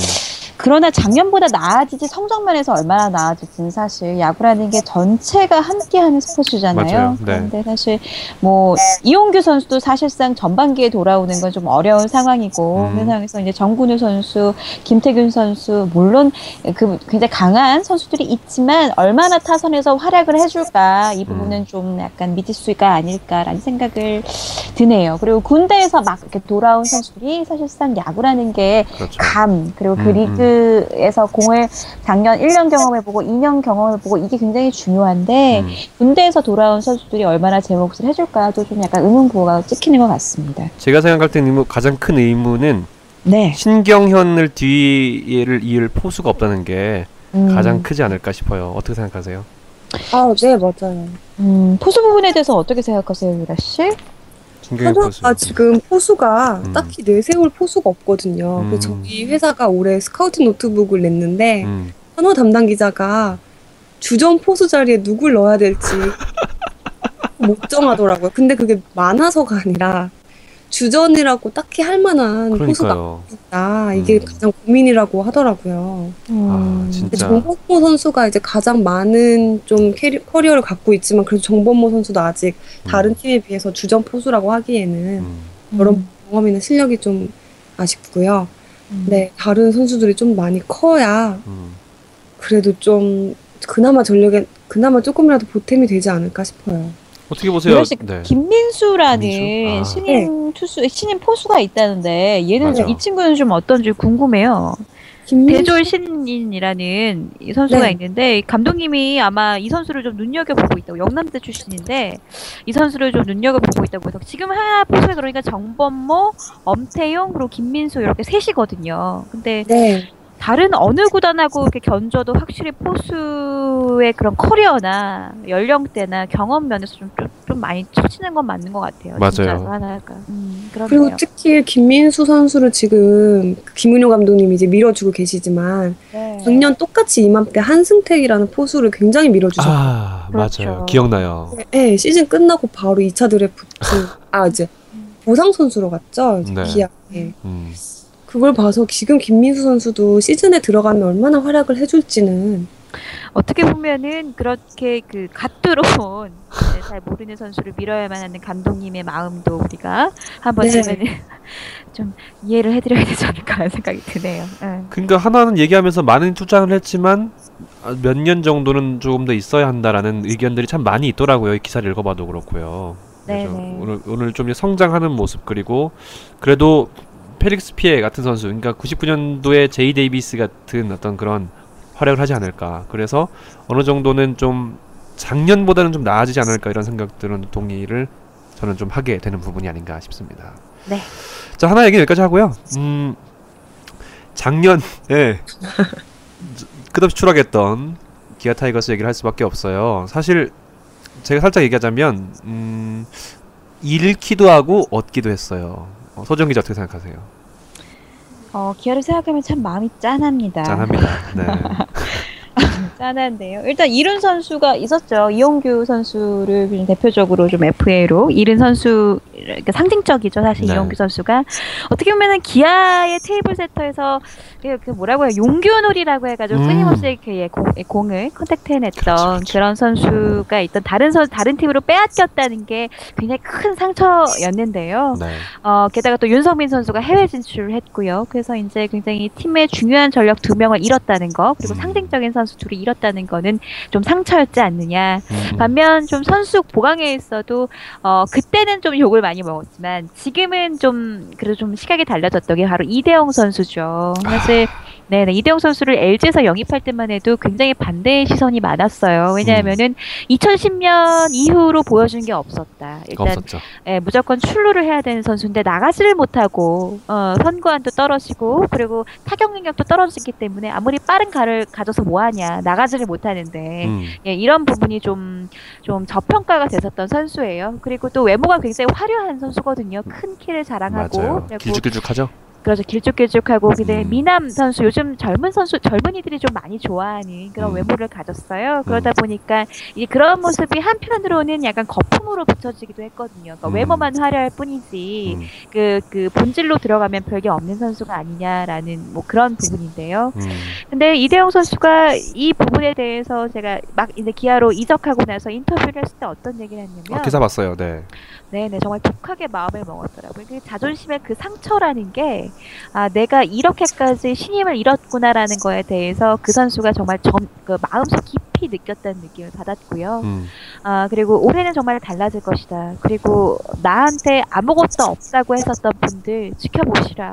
그러나 작년보다 나아지지 성적면에서 얼마나 나아질지는 사실 야구라는 게 전체가 함께하는 스포츠잖아요. 네. 그런데 사실 뭐 이용규 선수도 사실상 전반기에 돌아오는 건 좀 어려운 상황이고 음. 그 상황에서 이제 정근우 선수, 김태균 선수 물론 그 굉장히 강한 선수들이 있지만 얼마나 타선에서 활약을 해줄까 이 부분은 음. 좀 약간 미지수가 아닐까라는 생각을 드네요. 그리고 군대에서 막 이렇게 돌아온 선수들이 사실상 야구라는 게 그렇죠. 감 그리고 그 음, 리그 에서 공을 작년 1년 경험해보고 2년 경험해보고 이게 굉장히 중요한데 음. 군대에서 돌아온 선수들이 얼마나 제 몫을 해줄까도 좀 약간 의문부호가 찍히는 것 같습니다. 제가 생각할 때는 의무, 가장 큰 의문은 네. 신경현을 뒤를 이을 포수가 없다는 게 음, 가장 크지 않을까 싶어요. 어떻게 생각하세요? 아, 네, 맞아요. 음, 포수 부분에 대해서 어떻게 생각하세요, 유라 씨? 한화가 지금 포수가 음. 딱히 내세울 포수가 없거든요. 음. 그래서 저희 회사가 올해 scouting notebook을 냈는데 음, 한화 담당 기자가 주전 포수 자리에 누굴 넣어야 될지 못 정하더라고요. 근데 그게 많아서가 아니라 주전이라고 딱히 할 만한 포수가 그러니까요. 없다. 이게 음. 가장 고민이라고 하더라고요. 아, 음. 근데 진짜. 정범모 선수가 이제 가장 많은 좀 캐리, career를 갖고 있지만 그래도 정범모 선수도 아직 다른 팀에 비해서 주전 포수라고 하기에는 음. 여러 경험이나 실력이 좀 아쉽고요. 음. 네, 다른 선수들이 좀 많이 커야 음. 그래도 좀 그나마 전력에 그나마 조금이라도 보탬이 되지 않을까 싶어요. 어떻게 보세요? 네. 김민수라는 김민수? 아. 신인 투수 신인 포수가 있다는데 얘는 맞아. 이 친구는 좀 어떤지 궁금해요. 김민수 대졸 신인이라는 이 선수가 네. 있는데 감독님이 아마 이 선수를 좀 눈여겨 보고 있다고 영남대 출신인데 이 선수를 좀 눈여겨 보고 있다고 해서 지금 하나 포수에 그러니까 정범모, 엄태용 그리고 김민수 이렇게 셋이거든요. 근데 네, 다른 어느 구단하고 이렇게 견줘도 확실히 포수의 그런 커리어나 연령대나 경험 면에서 좀, 좀, 좀 많이 처지는 건 맞는 것 같아요. 맞아요. 진짜 하나가. 음, 그리고. 특히 김민수 선수를 지금 김은효 감독님이 이제 밀어주고 계시지만 네. 작년 똑같이 이맘때 한승택이라는 포수를 굉장히 밀어주셨어요. 아, 그렇죠. 맞아요. 기억나요. 네, 시즌 끝나고 바로 2차 드래프트 아 이제 보상 선수로 갔죠. 이제 네. 기아에. 음. 그걸 봐서 지금 김민수 선수도 시즌에 들어가면 얼마나 활약을 해줄지는 어떻게 보면은 그렇게 그 갓들어온 네, 잘 모르는 선수를 밀어야만 하는 감독님의 마음도 우리가 한 번쯤은 좀 이해를 해드려야 되지 않을까 하는 생각이 드네요. 응. 그러니까 하나는 얘기하면서 많은 투자를 했지만 몇 년 정도는 조금 더 있어야 한다라는 의견들이 참 많이 있더라고요. 이 기사를 읽어봐도 그렇고요. 그래서 네네. 오늘 오늘 좀 성장하는 모습 그리고 그래도 펠릭스 피에 같은 선수, 그러니까 99년도에 제이 데이비스 같은 어떤 그런 활약을 하지 않을까. 그래서 어느 정도는 좀 작년보다는 좀 나아지지 않을까 이런 생각들은 동의를 저는 좀 하게 되는 부분이 아닌가 싶습니다. 네. 자 한화 얘기 여기까지 하고요. 음 작년에 끝없이 추락했던 기아 타이거스 얘기를 할 수밖에 없어요. 사실 제가 살짝 얘기하자면 음 잃기도 하고 얻기도 했어요. 어, 소정 기자 어떻게 생각하세요? 어, 기아를 생각하면 참 마음이 짠합니다. 짠합니다. 네. 짠한데요. 일단 잃은 선수가 있었죠. 이용규 선수를 대표적으로 좀 FA로 잃은 선수 그러니까 상징적이죠. 사실 네. 이용규 선수가 어떻게 보면은 기아의 테이블 세터에서 그, 그 뭐라고 해요 용규놀이라고 해가지고 음. 끊임없이 예, 공, 예, 공을 컨택트해냈던 그렇죠, 그렇죠. 그런 선수가 있던 다른 선 다른 팀으로 빼앗겼다는 게 굉장히 큰 상처였는데요. 네. 어, 게다가 또 윤성민 선수가 해외 진출을 했고요. 그래서 이제 굉장히 팀의 중요한 전력 두 명을 잃었다는 거, 그리고 음. 상징적인 선수 둘이 잃었 다는 거는 좀 상처였지 않느냐. 음, 반면 좀 선수 보강에 있어도 어, 그때는 좀 욕을 많이 먹었지만 지금은 좀 그래도 좀 시각이 달라졌던 게 바로 이대영 선수죠. 사실 네 네 이대영 선수를 LG에서 영입할 때만 해도 굉장히 반대의 시선이 많았어요. 왜냐하면은 2010년 이후로 보여준 게 없었다. 일단 없었죠. 예, 무조건 출루를 해야 되는 선수인데 나가지를 못하고 어, 선구안도 떨어지고 그리고 타격 능력도 떨어지기 때문에 아무리 빠른 가를 가져서 뭐하냐 나가지를 못하는데 음. 예, 이런 부분이 좀, 좀 저평가가 됐었던 선수예요. 그리고 또 외모가 굉장히 화려한 선수거든요. 큰 키를 자랑하고 길쭉길쭉하죠. 그래서 길쭉길쭉하고 근데 음. 미남 선수 요즘 젊은 선수 젊은이들이 좀 많이 좋아하는 그런 음. 외모를 가졌어요. 그러다 보니까 이 그런 모습이 한편으로는 약간 거품으로 비춰지기도 했거든요. 그러니까 음. 외모만 화려할 뿐이지 음. 그, 그 본질로 들어가면 별게 없는 선수가 아니냐라는 뭐 그런 부분인데요. 음. 근데 이대영 선수가 이 부분에 대해서 제가 막 이제 기아로 이적하고 나서 인터뷰를 했을 때 어떤 얘기를 했냐면 아, 기사 봤어요. 네. 네네 정말 독하게 마음을 먹었더라고요. 그 자존심의 그 상처라는 게 아, 내가 이렇게까지 신임을 잃었구나라는 거에 대해서 그 선수가 정말 점, 그 마음속 깊 이 느꼈다는 느낌을 받았고요. 음. 아 그리고 올해는 정말 달라질 것이다. 그리고 나한테 아무것도 없다고 했었던 분들 지켜보시라.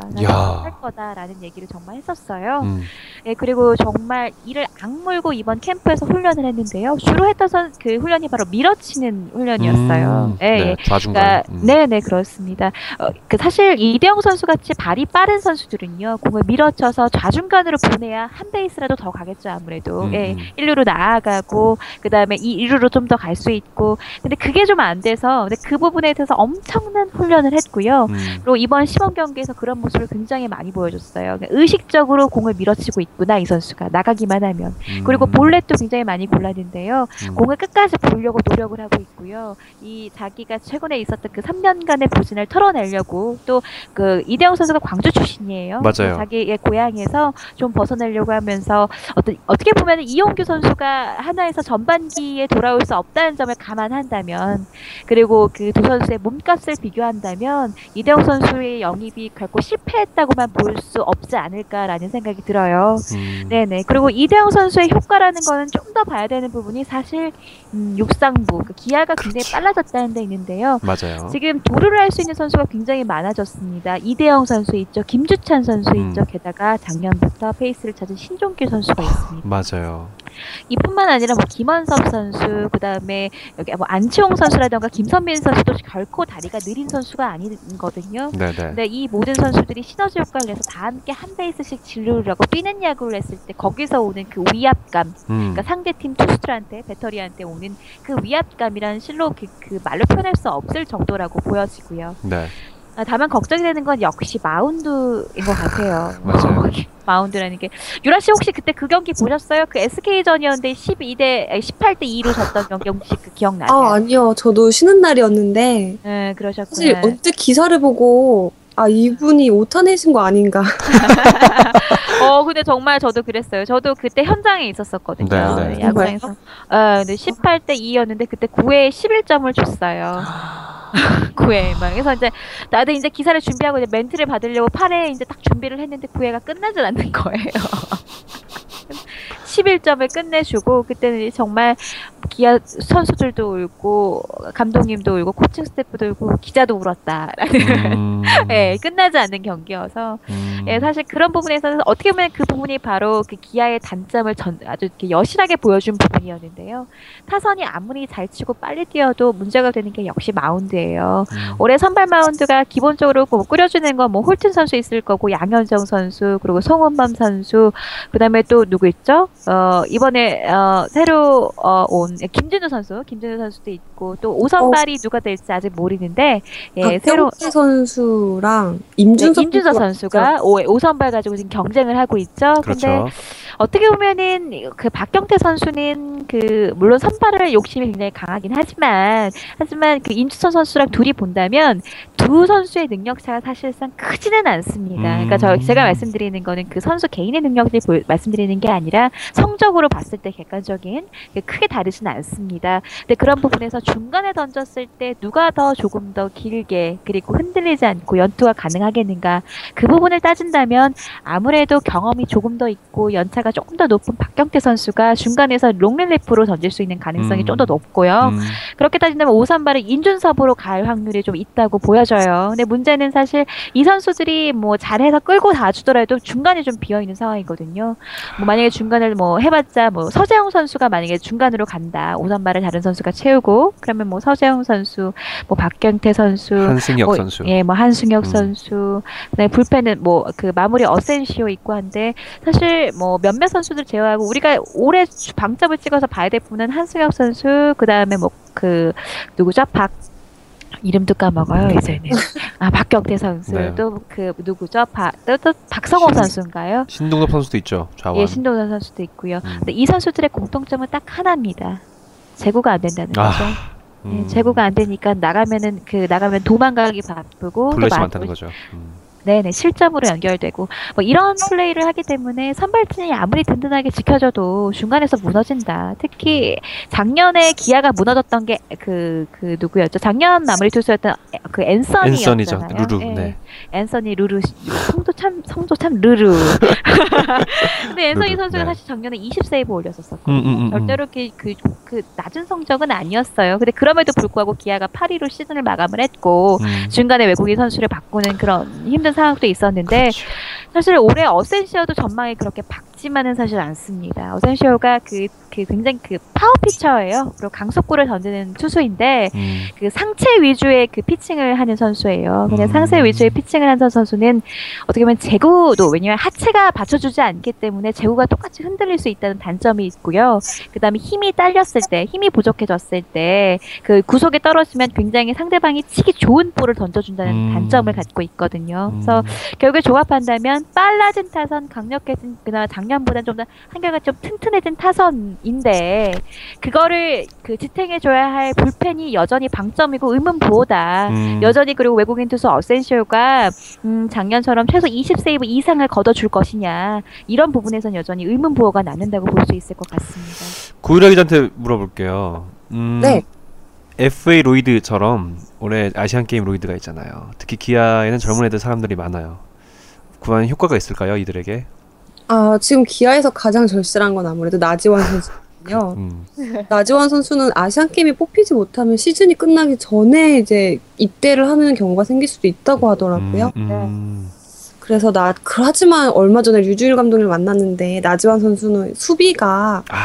할 거다라는 얘기를 정말 했었어요. 음. 예, 그리고 정말 이를 악물고 이번 캠프에서 훈련을 했는데요. 주로 했던 선, 그 훈련이 바로 밀어치는 훈련이었어요. 음. 예, 네. 예. 좌중간. 그러니까 음. 네네 그렇습니다. 어, 그 사실 이대영 선수 같이 발이 빠른 선수들은요 공을 밀어쳐서 좌중간으로 보내야 한 베이스라도 더 가겠죠 아무래도 음, 예 음. 일루로 올라가고 그다음에 이 1루로 좀 더 갈 수 있고 근데 그게 좀 안 돼서 근데 그 부분에 대해서 엄청난 훈련을 했고요. 음. 그리고 이번 시범 경기에서 그런 모습을 굉장히 많이 보여줬어요. 그러니까 의식적으로 공을 밀어치고 있구나 이 선수가 나가기만 하면 그리고 음. 볼넷도 굉장히 많이 골랐는데요. 음. 공을 끝까지 보려고 노력을 하고 있고요. 이 자기가 최근에 있었던 그 3년간의 부진을 털어내려고 또 그 이대영 선수가 광주 출신이에요. 맞아요. 자기의 고향에서 좀 벗어나려고 하면서 어떤 어떻게 보면 이용규 선수가 하나에서 전반기에 돌아올 수 없다는 점을 감안한다면 그리고 그 두 선수의 몸값을 비교한다면 이대영 선수의 영입이 결코 실패했다고만 볼 수 없지 않을까라는 생각이 들어요. 음. 네네. 그리고 이대영 선수의 효과라는 거는 좀 더 봐야 되는 부분이 사실 음, 육상부 그 기아가 굉장히 그렇죠. 빨라졌다는 데 있는데요. 맞아요. 지금 도루를 할 수 있는 선수가 굉장히 많아졌습니다. 이대영 선수 있죠, 김주찬 선수 음. 있죠. 게다가 작년부터 페이스를 찾은 신종길 선수가 있습니다. 맞아요. 이뿐만 아니라 뭐 김원섭 선수, 그 다음에 여기 뭐 안치홍 선수라던가 김선민 선수도 결코 다리가 느린 선수가 아니거든요. 네네. 근데 이 모든 선수들이 시너지 효과를 내서 다 함께 한 베이스씩 진루라고 뛰는 야구를 했을 때 거기서 오는 그 위압감, 음. 그러니까 상대 팀 투수들한테 배터리한테 오는 그 위압감이란 실로 그, 그 말로 표현할 수 없을 정도라고 보여지고요. 네. 아, 다만 걱정이 되는 건 역시 마운드인 것 같아요. 맞아요. 마운드라는 게 유라 씨 혹시 그때 그 경기 보셨어요? 그 SK전이었는데 12대 18대 2로 졌던 경기 혹시 그 기억나세요? 아, 아니요. 저도 쉬는 날이었는데 네, 그러셨구나. 사실 언뜻 기사를 보고 아, 이분이 오타내신 거 아닌가. 어, 근데 정말 저도 그랬어요. 저도 그때 현장에 있었었거든요. 네, 네. 네, 야구장에서. 어, 근데 18대 2였는데 그때 9회에 11점을 줬어요. 9회 막 그래서 이제 나도 이제 기사를 준비하고 이제 멘트를 받으려고 8회 이제 딱 준비를 했는데 9회가 끝나질 않는 거예요. 11점을 끝내주고 그때는 정말 기아 선수들도 울고 감독님도 울고 코칭 스태프도 울고 기자도 울었다라는 음. 예, 끝나지 않는 경기여서 음. 예, 사실 그런 부분에서는 어떻게 보면 그 부분이 바로 그 기아의 단점을 전, 아주 이렇게 여실하게 보여준 부분이었는데요. 타선이 아무리 잘 치고 빨리 뛰어도 문제가 되는 게 역시 마운드예요. 음. 올해 선발 마운드가 기본적으로 뭐 꾸려주는 건 뭐 홀튼 선수 있을 거고 양현정 선수 그리고 송은범 선수 그다음에 또 누구 있죠? 어 이번에 어 새로 어, 온 김준우 선수, 김준우 선수도 있고 또 오선발이 누가 될지 아직 모르는데 예, 새로 박경태 선수랑 네, 임준석 임준서 선수가 오, 오선발 가지고 지금 경쟁을 하고 있죠. 근데 그렇죠. 어떻게 보면은 그 박경태 선수는 그 물론 선발을 욕심이 굉장히 강하긴 하지만 하지만 그 임준서 선수랑 둘이 본다면 두 선수의 능력 차가 사실상 크지는 않습니다. 그러니까 저 음. 제가 말씀드리는 거는 그 선수 개인의 능력을 보- 말씀드리는 게 아니라 성적으로 봤을 때 객관적인 게 크게 다르지는 않습니다. 근데 그런 부분에서 중간에 던졌을 때 누가 더 조금 더 길게 그리고 흔들리지 않고 연투가 가능하겠는가 그 부분을 따진다면 아무래도 경험이 조금 더 있고 연차가 조금 더 높은 박경태 선수가 중간에서 롱릴리프로 던질 수 있는 가능성이 음. 좀더 높고요. 음. 그렇게 따진다면 오선발은 인준섭으로 갈 확률이 좀 있다고 보여져요. 근데 문제는 사실 이 선수들이 뭐 잘해서 끌고 다 주더라도 중간에 좀 비어 있는 상황이거든요. 뭐 만약에 중간을 뭐 해봤자 뭐 서재영 선수가 만약에 중간으로 간다. 오선발을 다른 선수가 채우고 그러면 뭐 서재영 선수, 뭐 박경태 선수, 한승혁 뭐, 선수. 예, 뭐 한승혁 음. 선수. 그다음에 불펜은 뭐 그 마무리 어센시오 있고 한데 사실 뭐 몇몇 선수들 제외하고 우리가 올해 주- 방점을 찍어서 봐야 될 분은 한승혁 선수, 그다음에 뭐 그 누구죠? 박 이름도 까먹어요 이제는 아 박경태 선수 네. 또그 누구죠 박또 또 박성호 선수인가요 심동섭 선수도 있죠. 좌완. 예 심동섭 선수도 있고요 음. 근데 이 선수들의 공통점은 딱 하나입니다 제구가 안 된다는 아, 거죠 음. 예, 제구가 안 되니까 나가면은 그 나가면 도망가기 바쁘고 마- 많다는 거죠. 음. 네네 실점으로 연결되고 뭐 이런 플레이를 하기 때문에 선발진이 아무리 든든하게 지켜져도 중간에서 무너진다. 특히 작년에 기아가 무너졌던 게그그 누구였죠? 작년 마무리 투수였던 그 앤서니였잖아요. 앤서니죠. 루루. 예. 네. 앤서니 루루 씨. 성도 참 성도 참 루루. 근데 앤서니 루루, 선수가 네. 사실 작년에 20세이브 올렸었었고 음, 음, 음, 음. 절대로 그, 그, 그 낮은 성적은 아니었어요. 근데 그럼에도 불구하고 기아가 8위로 시즌을 마감을 했고 음. 중간에 외국인 선수를 바꾸는 그런 힘든 상황도 있었는데 그렇죠. 사실 올해 어센시오도 전망이 그렇게 밝지만은 사실 않습니다. 어센시오가 그, 그 굉장히 그 파워 피처예요. 그리고 강속구를 던지는 투수인데 음. 그 상체 위주의 그 피칭을 하는 선수예요. 근데 음. 상체 위주의 피칭을 하는 선수는 어떻게 보면 제구도 왜냐면 하체가 받쳐주지 않기 때문에 제구가 똑같이 흔들릴 수 있다는 단점이 있고요. 그다음에 힘이 딸렸을 때, 힘이 부족해졌을 때 그 구속에 떨어지면 굉장히 상대방이 치기 좋은 볼을 던져준다는 음. 단점을 갖고 있거든요. 음. 그래서 결국에 조합한다면 빨라진 타선, 강력해진 그나마 작년보다는 좀 더 한결같이 좀 튼튼해진 타선인데 그거를 그 지탱해줘야 할 불펜이 여전히 방점이고 의문부호다. 음. 여전히 그리고 외국인 투수 어센시오가 음, 작년처럼 최소 20세이브 이상을 거둬줄 것이냐 이런 부분에선 여전히 의문부호가 남는다고 볼 수 있을 것 같습니다. 고유라 기자한테 물어볼게요. 음, 네. FA 로이드처럼 올해 아시안 게임 로이드가 있잖아요. 특히 기아에는 젊은 애들 사람들이 많아요. 구한 효과가 있을까요, 이들에게? 아, 지금 기아에서 가장 절실한 건 아무래도 나지완 선수거든요. 음. 나지완 선수는 아시안 게임에 뽑히지 못하면 시즌이 끝나기 전에 이제 입대를 하는 경우가 생길 수도 있다고 하더라고요. 음, 음. 그래서 나 그- 하지만 얼마 전에 류주일 감독을 만났는데 나지완 선수는 수비가 아,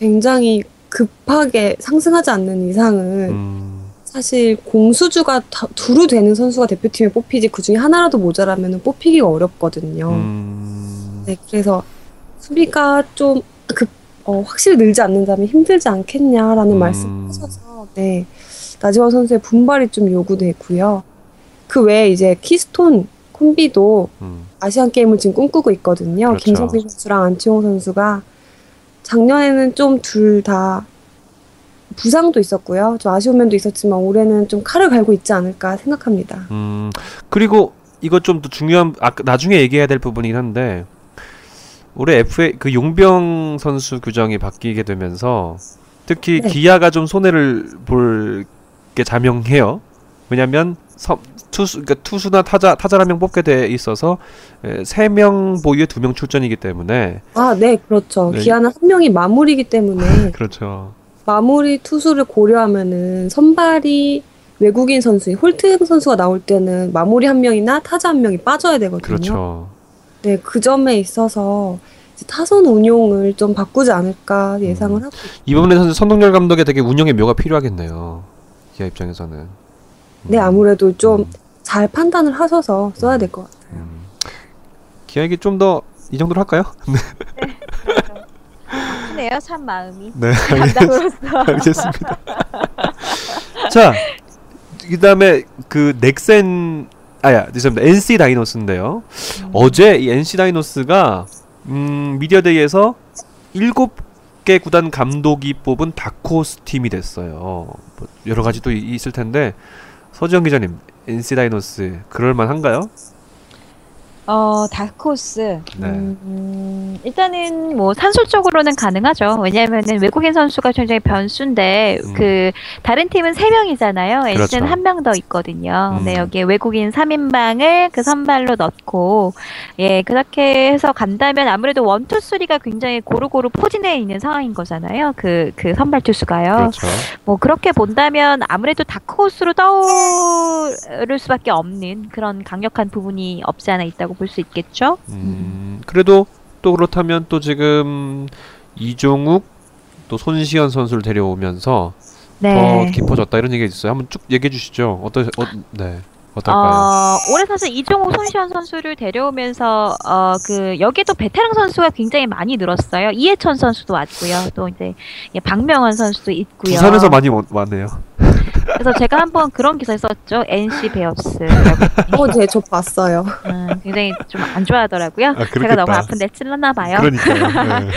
굉장히 급하게 상승하지 않는 이상은 음. 사실 공수주가 다- 두루 되는 선수가 대표팀에 뽑히지 그 중에 하나라도 모자라면 뽑히기가 어렵거든요. 음. 네, 그래서 수비가 좀 급, 어, 확실히 늘지 않는다면 힘들지 않겠냐라는 음. 말씀하셔서 네, 나지완 선수의 분발이 좀 요구되고요. 그 외에 이제 키스톤 콤비도 음. 아시안 게임을 지금 꿈꾸고 있거든요. 그렇죠. 김선빈 선수랑 안치홍 선수가 작년에는 좀 둘 다 부상도 있었고요. 좀 아쉬운 면도 있었지만 올해는 좀 칼을 갈고 있지 않을까 생각합니다. 음. 그리고 이거 좀더 중요한 아까 나중에 얘기해야 될 부분이긴 한데 올해 FA 그 용병 선수 규정이 바뀌게 되면서 특히 네. 기아가 좀 손해를 볼 게 자명해요. 왜냐면 서, 투수 그러니까 투수나 타자 타자 한 명 뽑게 돼 있어서 세 명 보유에 두 명 출전이기 때문에 아, 네, 그렇죠. 네. 기아는 한 명이 마무리이기 때문에 그렇죠. 마무리 투수를 고려하면은 선발이 외국인 선수, 홀튼 선수가 나올 때는 마무리 한 명이나 타자 한 명이 빠져야 되거든요. 그렇죠. 네, 그 점에 있어서 이제 타선 운용을 좀 바꾸지 않을까 예상을 음. 하고 있- 이 부분에서는 선동열 감독의 되게 운영의 묘가 필요하겠네요. 기아 입장에서는. 네, 음. 아무래도 좀 음. 잘 판단을 하셔서 써야 될 것 같아요. 음. 기아에게 좀 더 이 정도로 할까요? 아프네요, 참 마음이. 네, 담당으로서. 알겠 습니다. 자, 그다음에 그 넥센 아야, 죄송합니다. NC 다이노스인데요. 어제 이 NC 다이노스가 음, 미디어데이에서 일곱 개 구단 감독이 뽑은 다크호스 팀이 됐어요. 뭐 여러 가지 또 이- 있을 텐데 서지영 기자님, NC 다이노스 그럴 만한가요? 어, 다크호스. 네. 음, 일단은 뭐 산술적으로는 가능하죠. 왜냐하면은 외국인 선수가 굉장히 변수인데 음. 그 다른 팀은 세 명이잖아요. NC는 그렇죠. 한명 더 있거든요. 음. 네, 여기에 외국인 3인방을 그 선발로 넣고 예, 그렇게 해서 간다면 아무래도 원투 쓰리가 굉장히 고루고루 포진해 있는 상황인 거잖아요. 그그 선발 투수가요. 그렇죠. 뭐 그렇게 본다면 아무래도 다크호스로 떠오를 수밖에 없는 그런 강력한 부분이 없지 않아 있다고 볼 수 있겠죠. 음, 그래도 또 그렇다면 또 지금 이종욱 또 손시현 선수를 데려오면서 네. 더 깊어졌다 이런 얘기가 있어요. 한번 쭉 얘기해 주시죠. 어떠 어, 네. 어떨까요? 어, 올해 사실 이종욱 손시현 선수를 데려오면서 어, 그 여기도 베테랑 선수가 굉장히 많이 늘었어요. 이해천 선수도 왔고요. 또 이제 예, 박명환 선수도 있고요. 부산에서 많이 와- 왔네요. 그래서 제가 한번 그런 기사 썼죠. NC 베어스. 어, 네, 저 봤어요. 음, 굉장히 좀 안 좋아하더라고요. 아, 제가. 너무 아픈데 찔렀나 봐요. 그러니까요.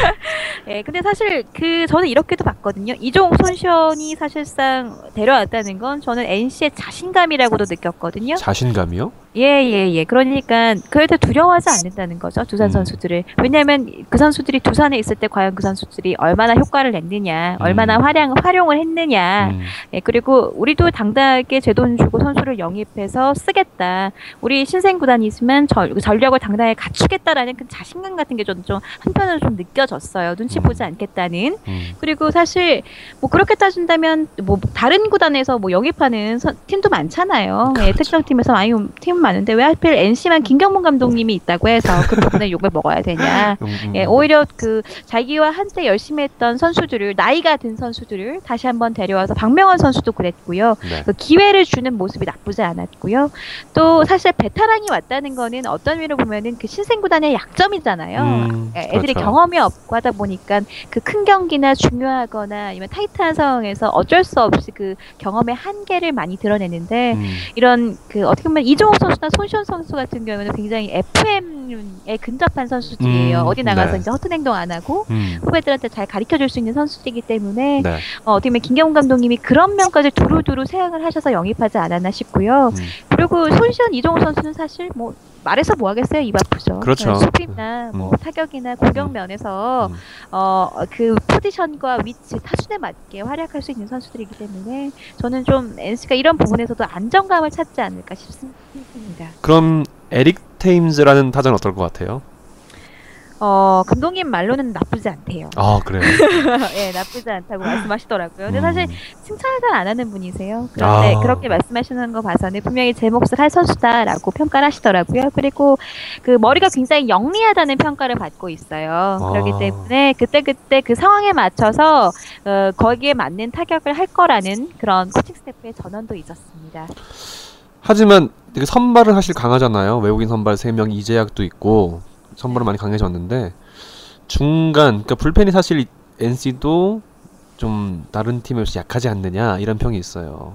네. 예, 근데 사실 그 저는 이렇게도 봤거든요. 이종욱 손시현이 사실상 데려왔다는 건 저는 NC의 자신감이라고도 느꼈거든요. 자신감이요? 예, 예, 예. 그러니까 그래도 두려워하지 않는다는 거죠. 두산 음. 선수들을. 왜냐하면 그 선수들이 두산에 있을 때 과연 그 선수들이 얼마나 효과를 냈느냐, 얼마나 음. 활용, 활용을 했느냐. 음. 예, 그리고 우리도 당당하게 제 돈 주고 선수를 영입해서 쓰겠다. 우리 신생 구단이 있으면 전, 전력을 당당하게 갖추겠다라는 그 자신감 같은 게 좀, 좀 한편으로 좀 느껴졌어요. 눈치 음. 보지 않겠다는. 음. 그리고 사실 뭐 그렇게 따진다면 뭐 다른 구단에서 뭐 영입하는 선- 팀도 많잖아요. 예, 그렇죠. 특정 팀에서 많이 온- 팀 많은데 왜 하필 NC만 김경문 감독님이 있다고 해서 그 부분에 욕을 먹어야 되냐. 음, 음, 예, 오히려 그 자기와 한때 열심히 했던 선수들을 나이가 든 선수들을 다시 한번 데려와서 박명환 선수도 그랬고요. 네. 그 기회를 주는 모습이 나쁘지 않았고요. 또 사실 베테랑이 왔다는 거는 어떤 의미로 보면은 그 신생 구단의 약점이잖아요. 음, 예, 애들이 그렇죠. 경험이 없고 하다 보니까 그 큰 경기나 중요하거나 아니면 타이트한 상황에서 어쩔 수 없이 그 경험의 한계를 많이 드러내는데 음, 이런 그 어떻게 보면 이종욱 선수 나 손시현 선수 같은 경우는 굉장히 FM에 근접한 선수들이에요. 음, 어디 나가서 네. 이제 허튼 행동 안 하고 음. 후배들한테 잘 가르쳐 줄 수 있는 선수이기 때문에 네. 어, 어떻게 보면 김경훈 감독님이 그런 면까지 두루두루 생각을 하셔서 영입하지 않았나 싶고요. 음. 그리고 손시현 이종욱 선수는 사실 뭐 말해서 뭐 하겠어요 입 아프죠. 그렇죠. 네, 수비나 뭐 음. 타격이나 공격 면에서 음. 어그 포지션과 위치 타순에 맞게 활약할 수 있는 선수들이기 때문에 저는 좀 NC가 이런 부분에서도 안정감을 찾지 않을까 싶습니다. 그럼 에릭 테임즈라는 타자는 어떨 것 같아요? 어 감독님 말로는 나쁘지 않대요. 아 그래요. 예, 나쁘지 않다고 말씀하시더라고요. 근데 음. 사실 칭찬을 잘 안 하는 분이세요. 그런데 아. 그렇게 말씀하시는 거 봐서는 분명히 제 몫을 할 선수다라고 평가를 하시더라고요. 그리고 그 머리가 굉장히 영리하다는 평가를 받고 있어요. 아. 그렇기 때문에 그때그때 그 상황에 맞춰서 어, 거기에 맞는 타격을 할 거라는 그런 코칭 스태프의 전언도 있었습니다. 하지만 선발을 사실 강하잖아요. 외국인 선발 3명 이재학도 있고 선발을 많이 강해졌는데 중간 그러니까 불펜이 사실 NC도 좀 다른 팀에 비해서 약하지 않느냐 이런 평이 있어요.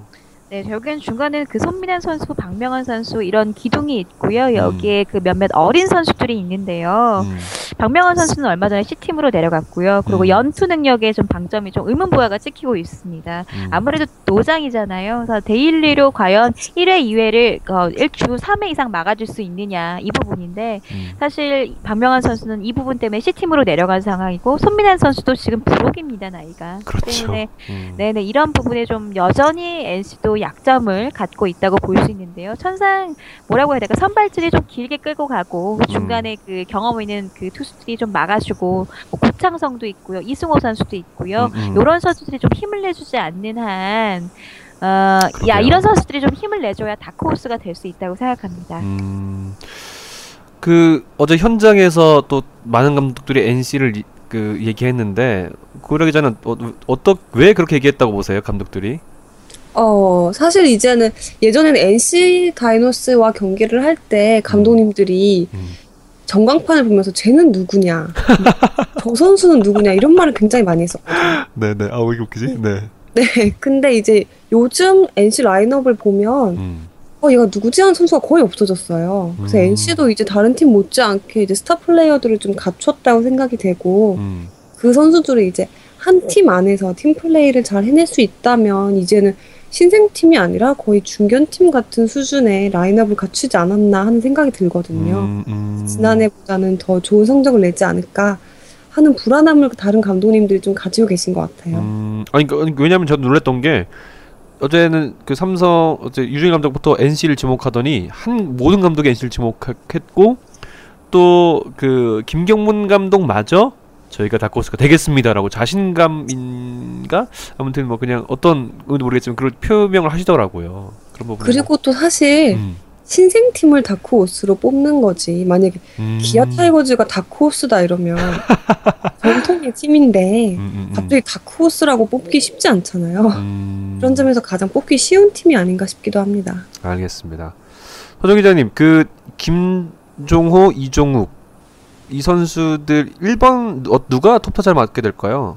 네, 결국엔 중간에 그 손민환 선수, 박명환 선수 이런 기둥이 있고요. 음. 여기에 그 몇몇 어린 선수들이 있는데요. 음. 박명환 선수는 얼마 전에 C팀으로 내려갔고요. 그리고 음. 연투 능력에 좀 방점이 좀 의문부호가 찍히고 있습니다. 음. 아무래도 노장이잖아요. 그래서 daily로 과연 1회, 2회를 어, 1주 3회 이상 막아줄 수 있느냐 이 부분인데 음. 사실 박명환 선수는 이 부분 때문에 C팀으로 내려간 상황이고 손민한 선수도 지금 불혹입니다 나이가. 그렇죠. 때문에 음. 네네 이런 부분에 좀 여전히 NC도 약점을 갖고 있다고 볼 수 있는데요. 천상 뭐라고 해야 될까 선발진이 좀 길게 끌고 가고 음. 중간에 그 경험 있는 그 투수들이 좀 막아주고 뭐 구창성도 있고요, 이승호 선수도 있고요. 음, 음. 이런 선수들이 좀 힘을 내주지 않는 한. 어, 야 그러게요. 이런 선수들이 좀 힘을 내줘야 다크호스가 될 수 있다고 생각합니다. 음. 그 어제 현장에서 또 많은 감독들이 NC를 그 얘기했는데 그러기 전에 어, 어떻 왜 그렇게 얘기했다고 보세요 감독들이? 어, 사실 이제는 예전에는 NC 다이노스와 경기를 할 때 감독님들이 음. 전광판을 보면서 쟤는 누구냐, 저 선수는 누구냐 이런 말을 굉장히 많이 했었거든요. 네네. 아왜 이렇게 웃기지? 네. 네, 근데 이제 요즘 NC 라인업을 보면 음. 어, 얘가 누구지 하는 선수가 거의 없어졌어요. 그래서 음. NC도 이제 다른 팀 못지않게 이제 스타 플레이어들을 좀 갖췄다고 생각이 되고 음. 그 선수들이 이제 한 팀 안에서 팀 플레이를 잘 해낼 수 있다면 이제는 신생팀이 아니라 거의 중견팀 같은 수준의 라인업을 갖추지 않았나 하는 생각이 들거든요. 음, 음. 지난해보다는 더 좋은 성적을 내지 않을까 하는 불안함을 다른 감독님들이 좀 가지고 계신 것 같아요. 음, 아니, 그, 왜냐면 저도 놀랐던 게 어제는 그 삼성 어제 유진 감독부터 NC를 지목하더니 한 모든 감독이 NC를 지목했고 또 그 김경문 감독마저 저희가 다크호스가 되겠습니다라고 자신감인가 아무튼 뭐 그냥 어떤 모르겠지만 그런 표명을 하시더라고요. 그런 부분. 그리고 또 사실 음, 신생 팀을 다크호스로 뽑는 거지. 만약에 음, 기아 타이거즈가 다크호스다 이러면 전통의 팀인데 음, 음, 음. 갑자기 다크호스라고 뽑기 쉽지 않잖아요. 음, 그런 점에서 가장 뽑기 쉬운 팀이 아닌가 싶기도 합니다. 알겠습니다. 서정 기자님, 그 김종호, 이종욱 이 선수들 1번 어, 누가 톱타자를 맡게 될까요?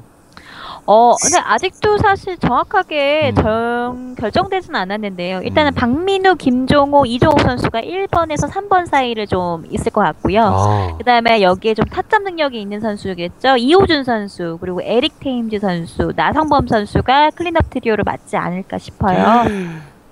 어, 근데 아직도 사실 정확하게 음. 정, 결정되진 않았는데요. 일단은 음. 박민우, 김종호, 이종욱 선수가 1번에서 3번 사이를 좀 있을 것 같고요. 아, 그 다음에 여기에 좀 타점 능력이 있는 선수겠죠. 이호준 선수, 그리고 에릭 테임즈 선수, 나성범 선수가 클린업 트리오를 맡지 않을까 싶어요.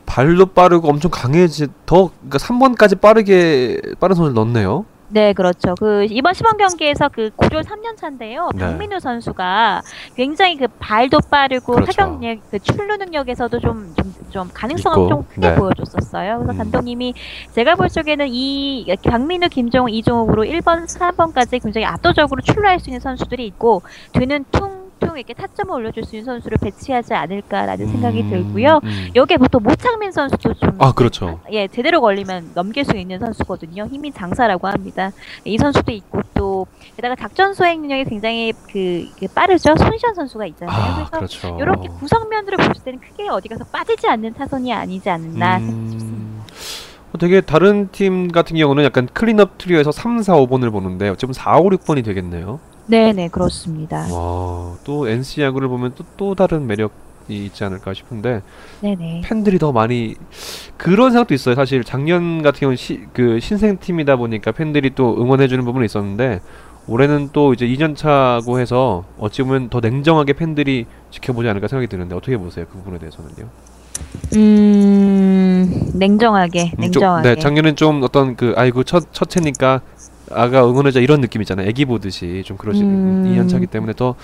발도 빠르고 엄청 강해지 더 그러니까 3번까지 빠르게 빠른 선수를 넣네요. 네, 그렇죠. 그 이번 시범 경기에서 그 고졸 3년 차인데요. 네. 박민우 선수가 굉장히 그 발도 빠르고 그렇죠. 타격 능력, 그 출루 능력에서도 좀, 좀, 좀 가능성을 있고, 좀 크게 네. 보여줬었어요. 그래서 음. 감독님이 제가 볼 적에는 이 박민우, 김종우, 이종욱으로 1번, 4번까지 굉장히 압도적으로 출루할 수 있는 선수들이 있고 되는 퉁 보통 이렇게 타점을 올려줄 수 있는 선수를 배치하지 않을까라는 생각이 음, 들고요. 음. 여기에 보통 모창민 선수도 좀 아 그렇죠. 예, 제대로 걸리면 넘길 수 있는 선수거든요. 힘이 장사라고 합니다. 이 선수도 있고 또 게다가 작전 수행 능력이 굉장히 그, 그 빠르죠. 손시현 선수가 있잖아요. 아 그래서 그렇죠. 이렇게 구성면들을 보실 때는 크게 어디 가서 빠지지 않는 타선이 아니지 않나 싶습니다. 음, 어, 되게 다른 팀 같은 경우는 약간 클린업 트리오에서 3, 4, 5번을 보는데 어쩌면 4, 5, 6번이 되겠네요. 네네 그렇습니다. 와, 또 NC 야구를 보면 또, 또 다른 매력이 있지 않을까 싶은데 네네. 팬들이 더 많이 그런 생각도 있어요. 사실 작년 같은 경우는 시, 그 신생 팀이다 보니까 팬들이 또 응원해 주는 부분이 있었는데 올해는 또 이제 2년 차고 해서 어찌 보면 더 냉정하게 팬들이 지켜보지 않을까 생각이 드는데 어떻게 보세요? 그 부분에 대해서는요? 음 냉정하게 음, 좀- 냉정하게. 네, 작년엔 좀 어떤 그 아이고 첫 첫째니까 아가 응원하자 이런 느낌 있잖아요. 애기 보듯이 좀 그러시 음. 2년 차기 때문에 더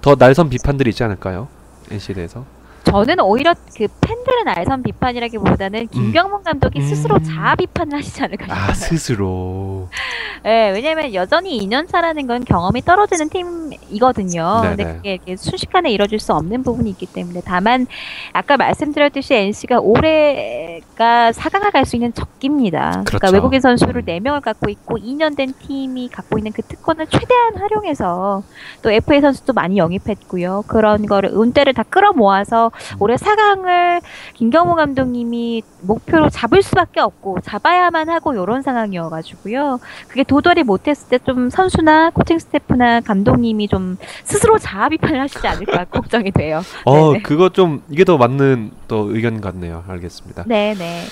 더 날선 비판들이 있지 않을까요? NC에 대해서. 저는 오히려 그 팬들은 알선 비판이라기보다는 김경문 감독이 음. 스스로 자아 비판을 하시지 않을까 싶어요. 아 스스로. 네, 왜냐면 여전히 2년 차라는 건 경험이 떨어지는 팀이거든요. 네네. 근데 그게 이렇게 순식간에 이뤄질 수 없는 부분이 있기 때문에 다만 아까 말씀드렸듯이 NC가 올해가 4강을 갈 수 있는 적기입니다. 그러니까 그렇죠. 외국인 선수를 음. 4명을 갖고 있고 2년 된 팀이 갖고 있는 그 특권을 최대한 활용해서 또 FA 선수도 많이 영입했고요. 그런 거를 운대를 다 끌어모아서 음. 올해 4강을 김경호 감독님이 목표로 잡을 수밖에 없고 잡아야만 하고 이런 상황이어가지고요. 그게 도달이 못했을 때 좀 선수나 코칭 스태프나 감독님이 좀 스스로 자아 비판을 하시지 않을까 걱정이 돼요. 어 네네. 그거 좀 이게 더 맞는 또 의견 같네요. 알겠습니다. 네 네.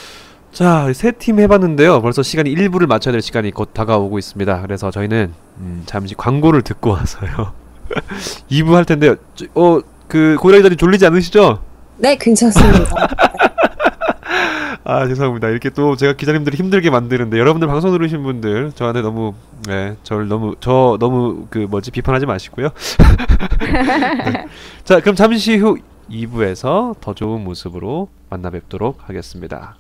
자, 세 팀 해봤는데요. 벌써 시간이 1부를 맞춰야 될 시간이 곧 다가오고 있습니다. 그래서 저희는 음, 잠시 광고를 듣고 와서요. 2부 할 텐데요. 저- 어, 그 고라니 자님 졸리지 않으시죠? 네, 괜찮습니다. 아 죄송합니다. 이렇게 또 제가 기자님들을 힘들게 만드는데 여러분들 방송 들으신 분들 저한테 너무 네 저를 너무 저 너무 그 뭐지 비판하지 마시고요. 네. 자 그럼 잠시 후 2부에서 더 좋은 모습으로 만나 뵙도록 하겠습니다.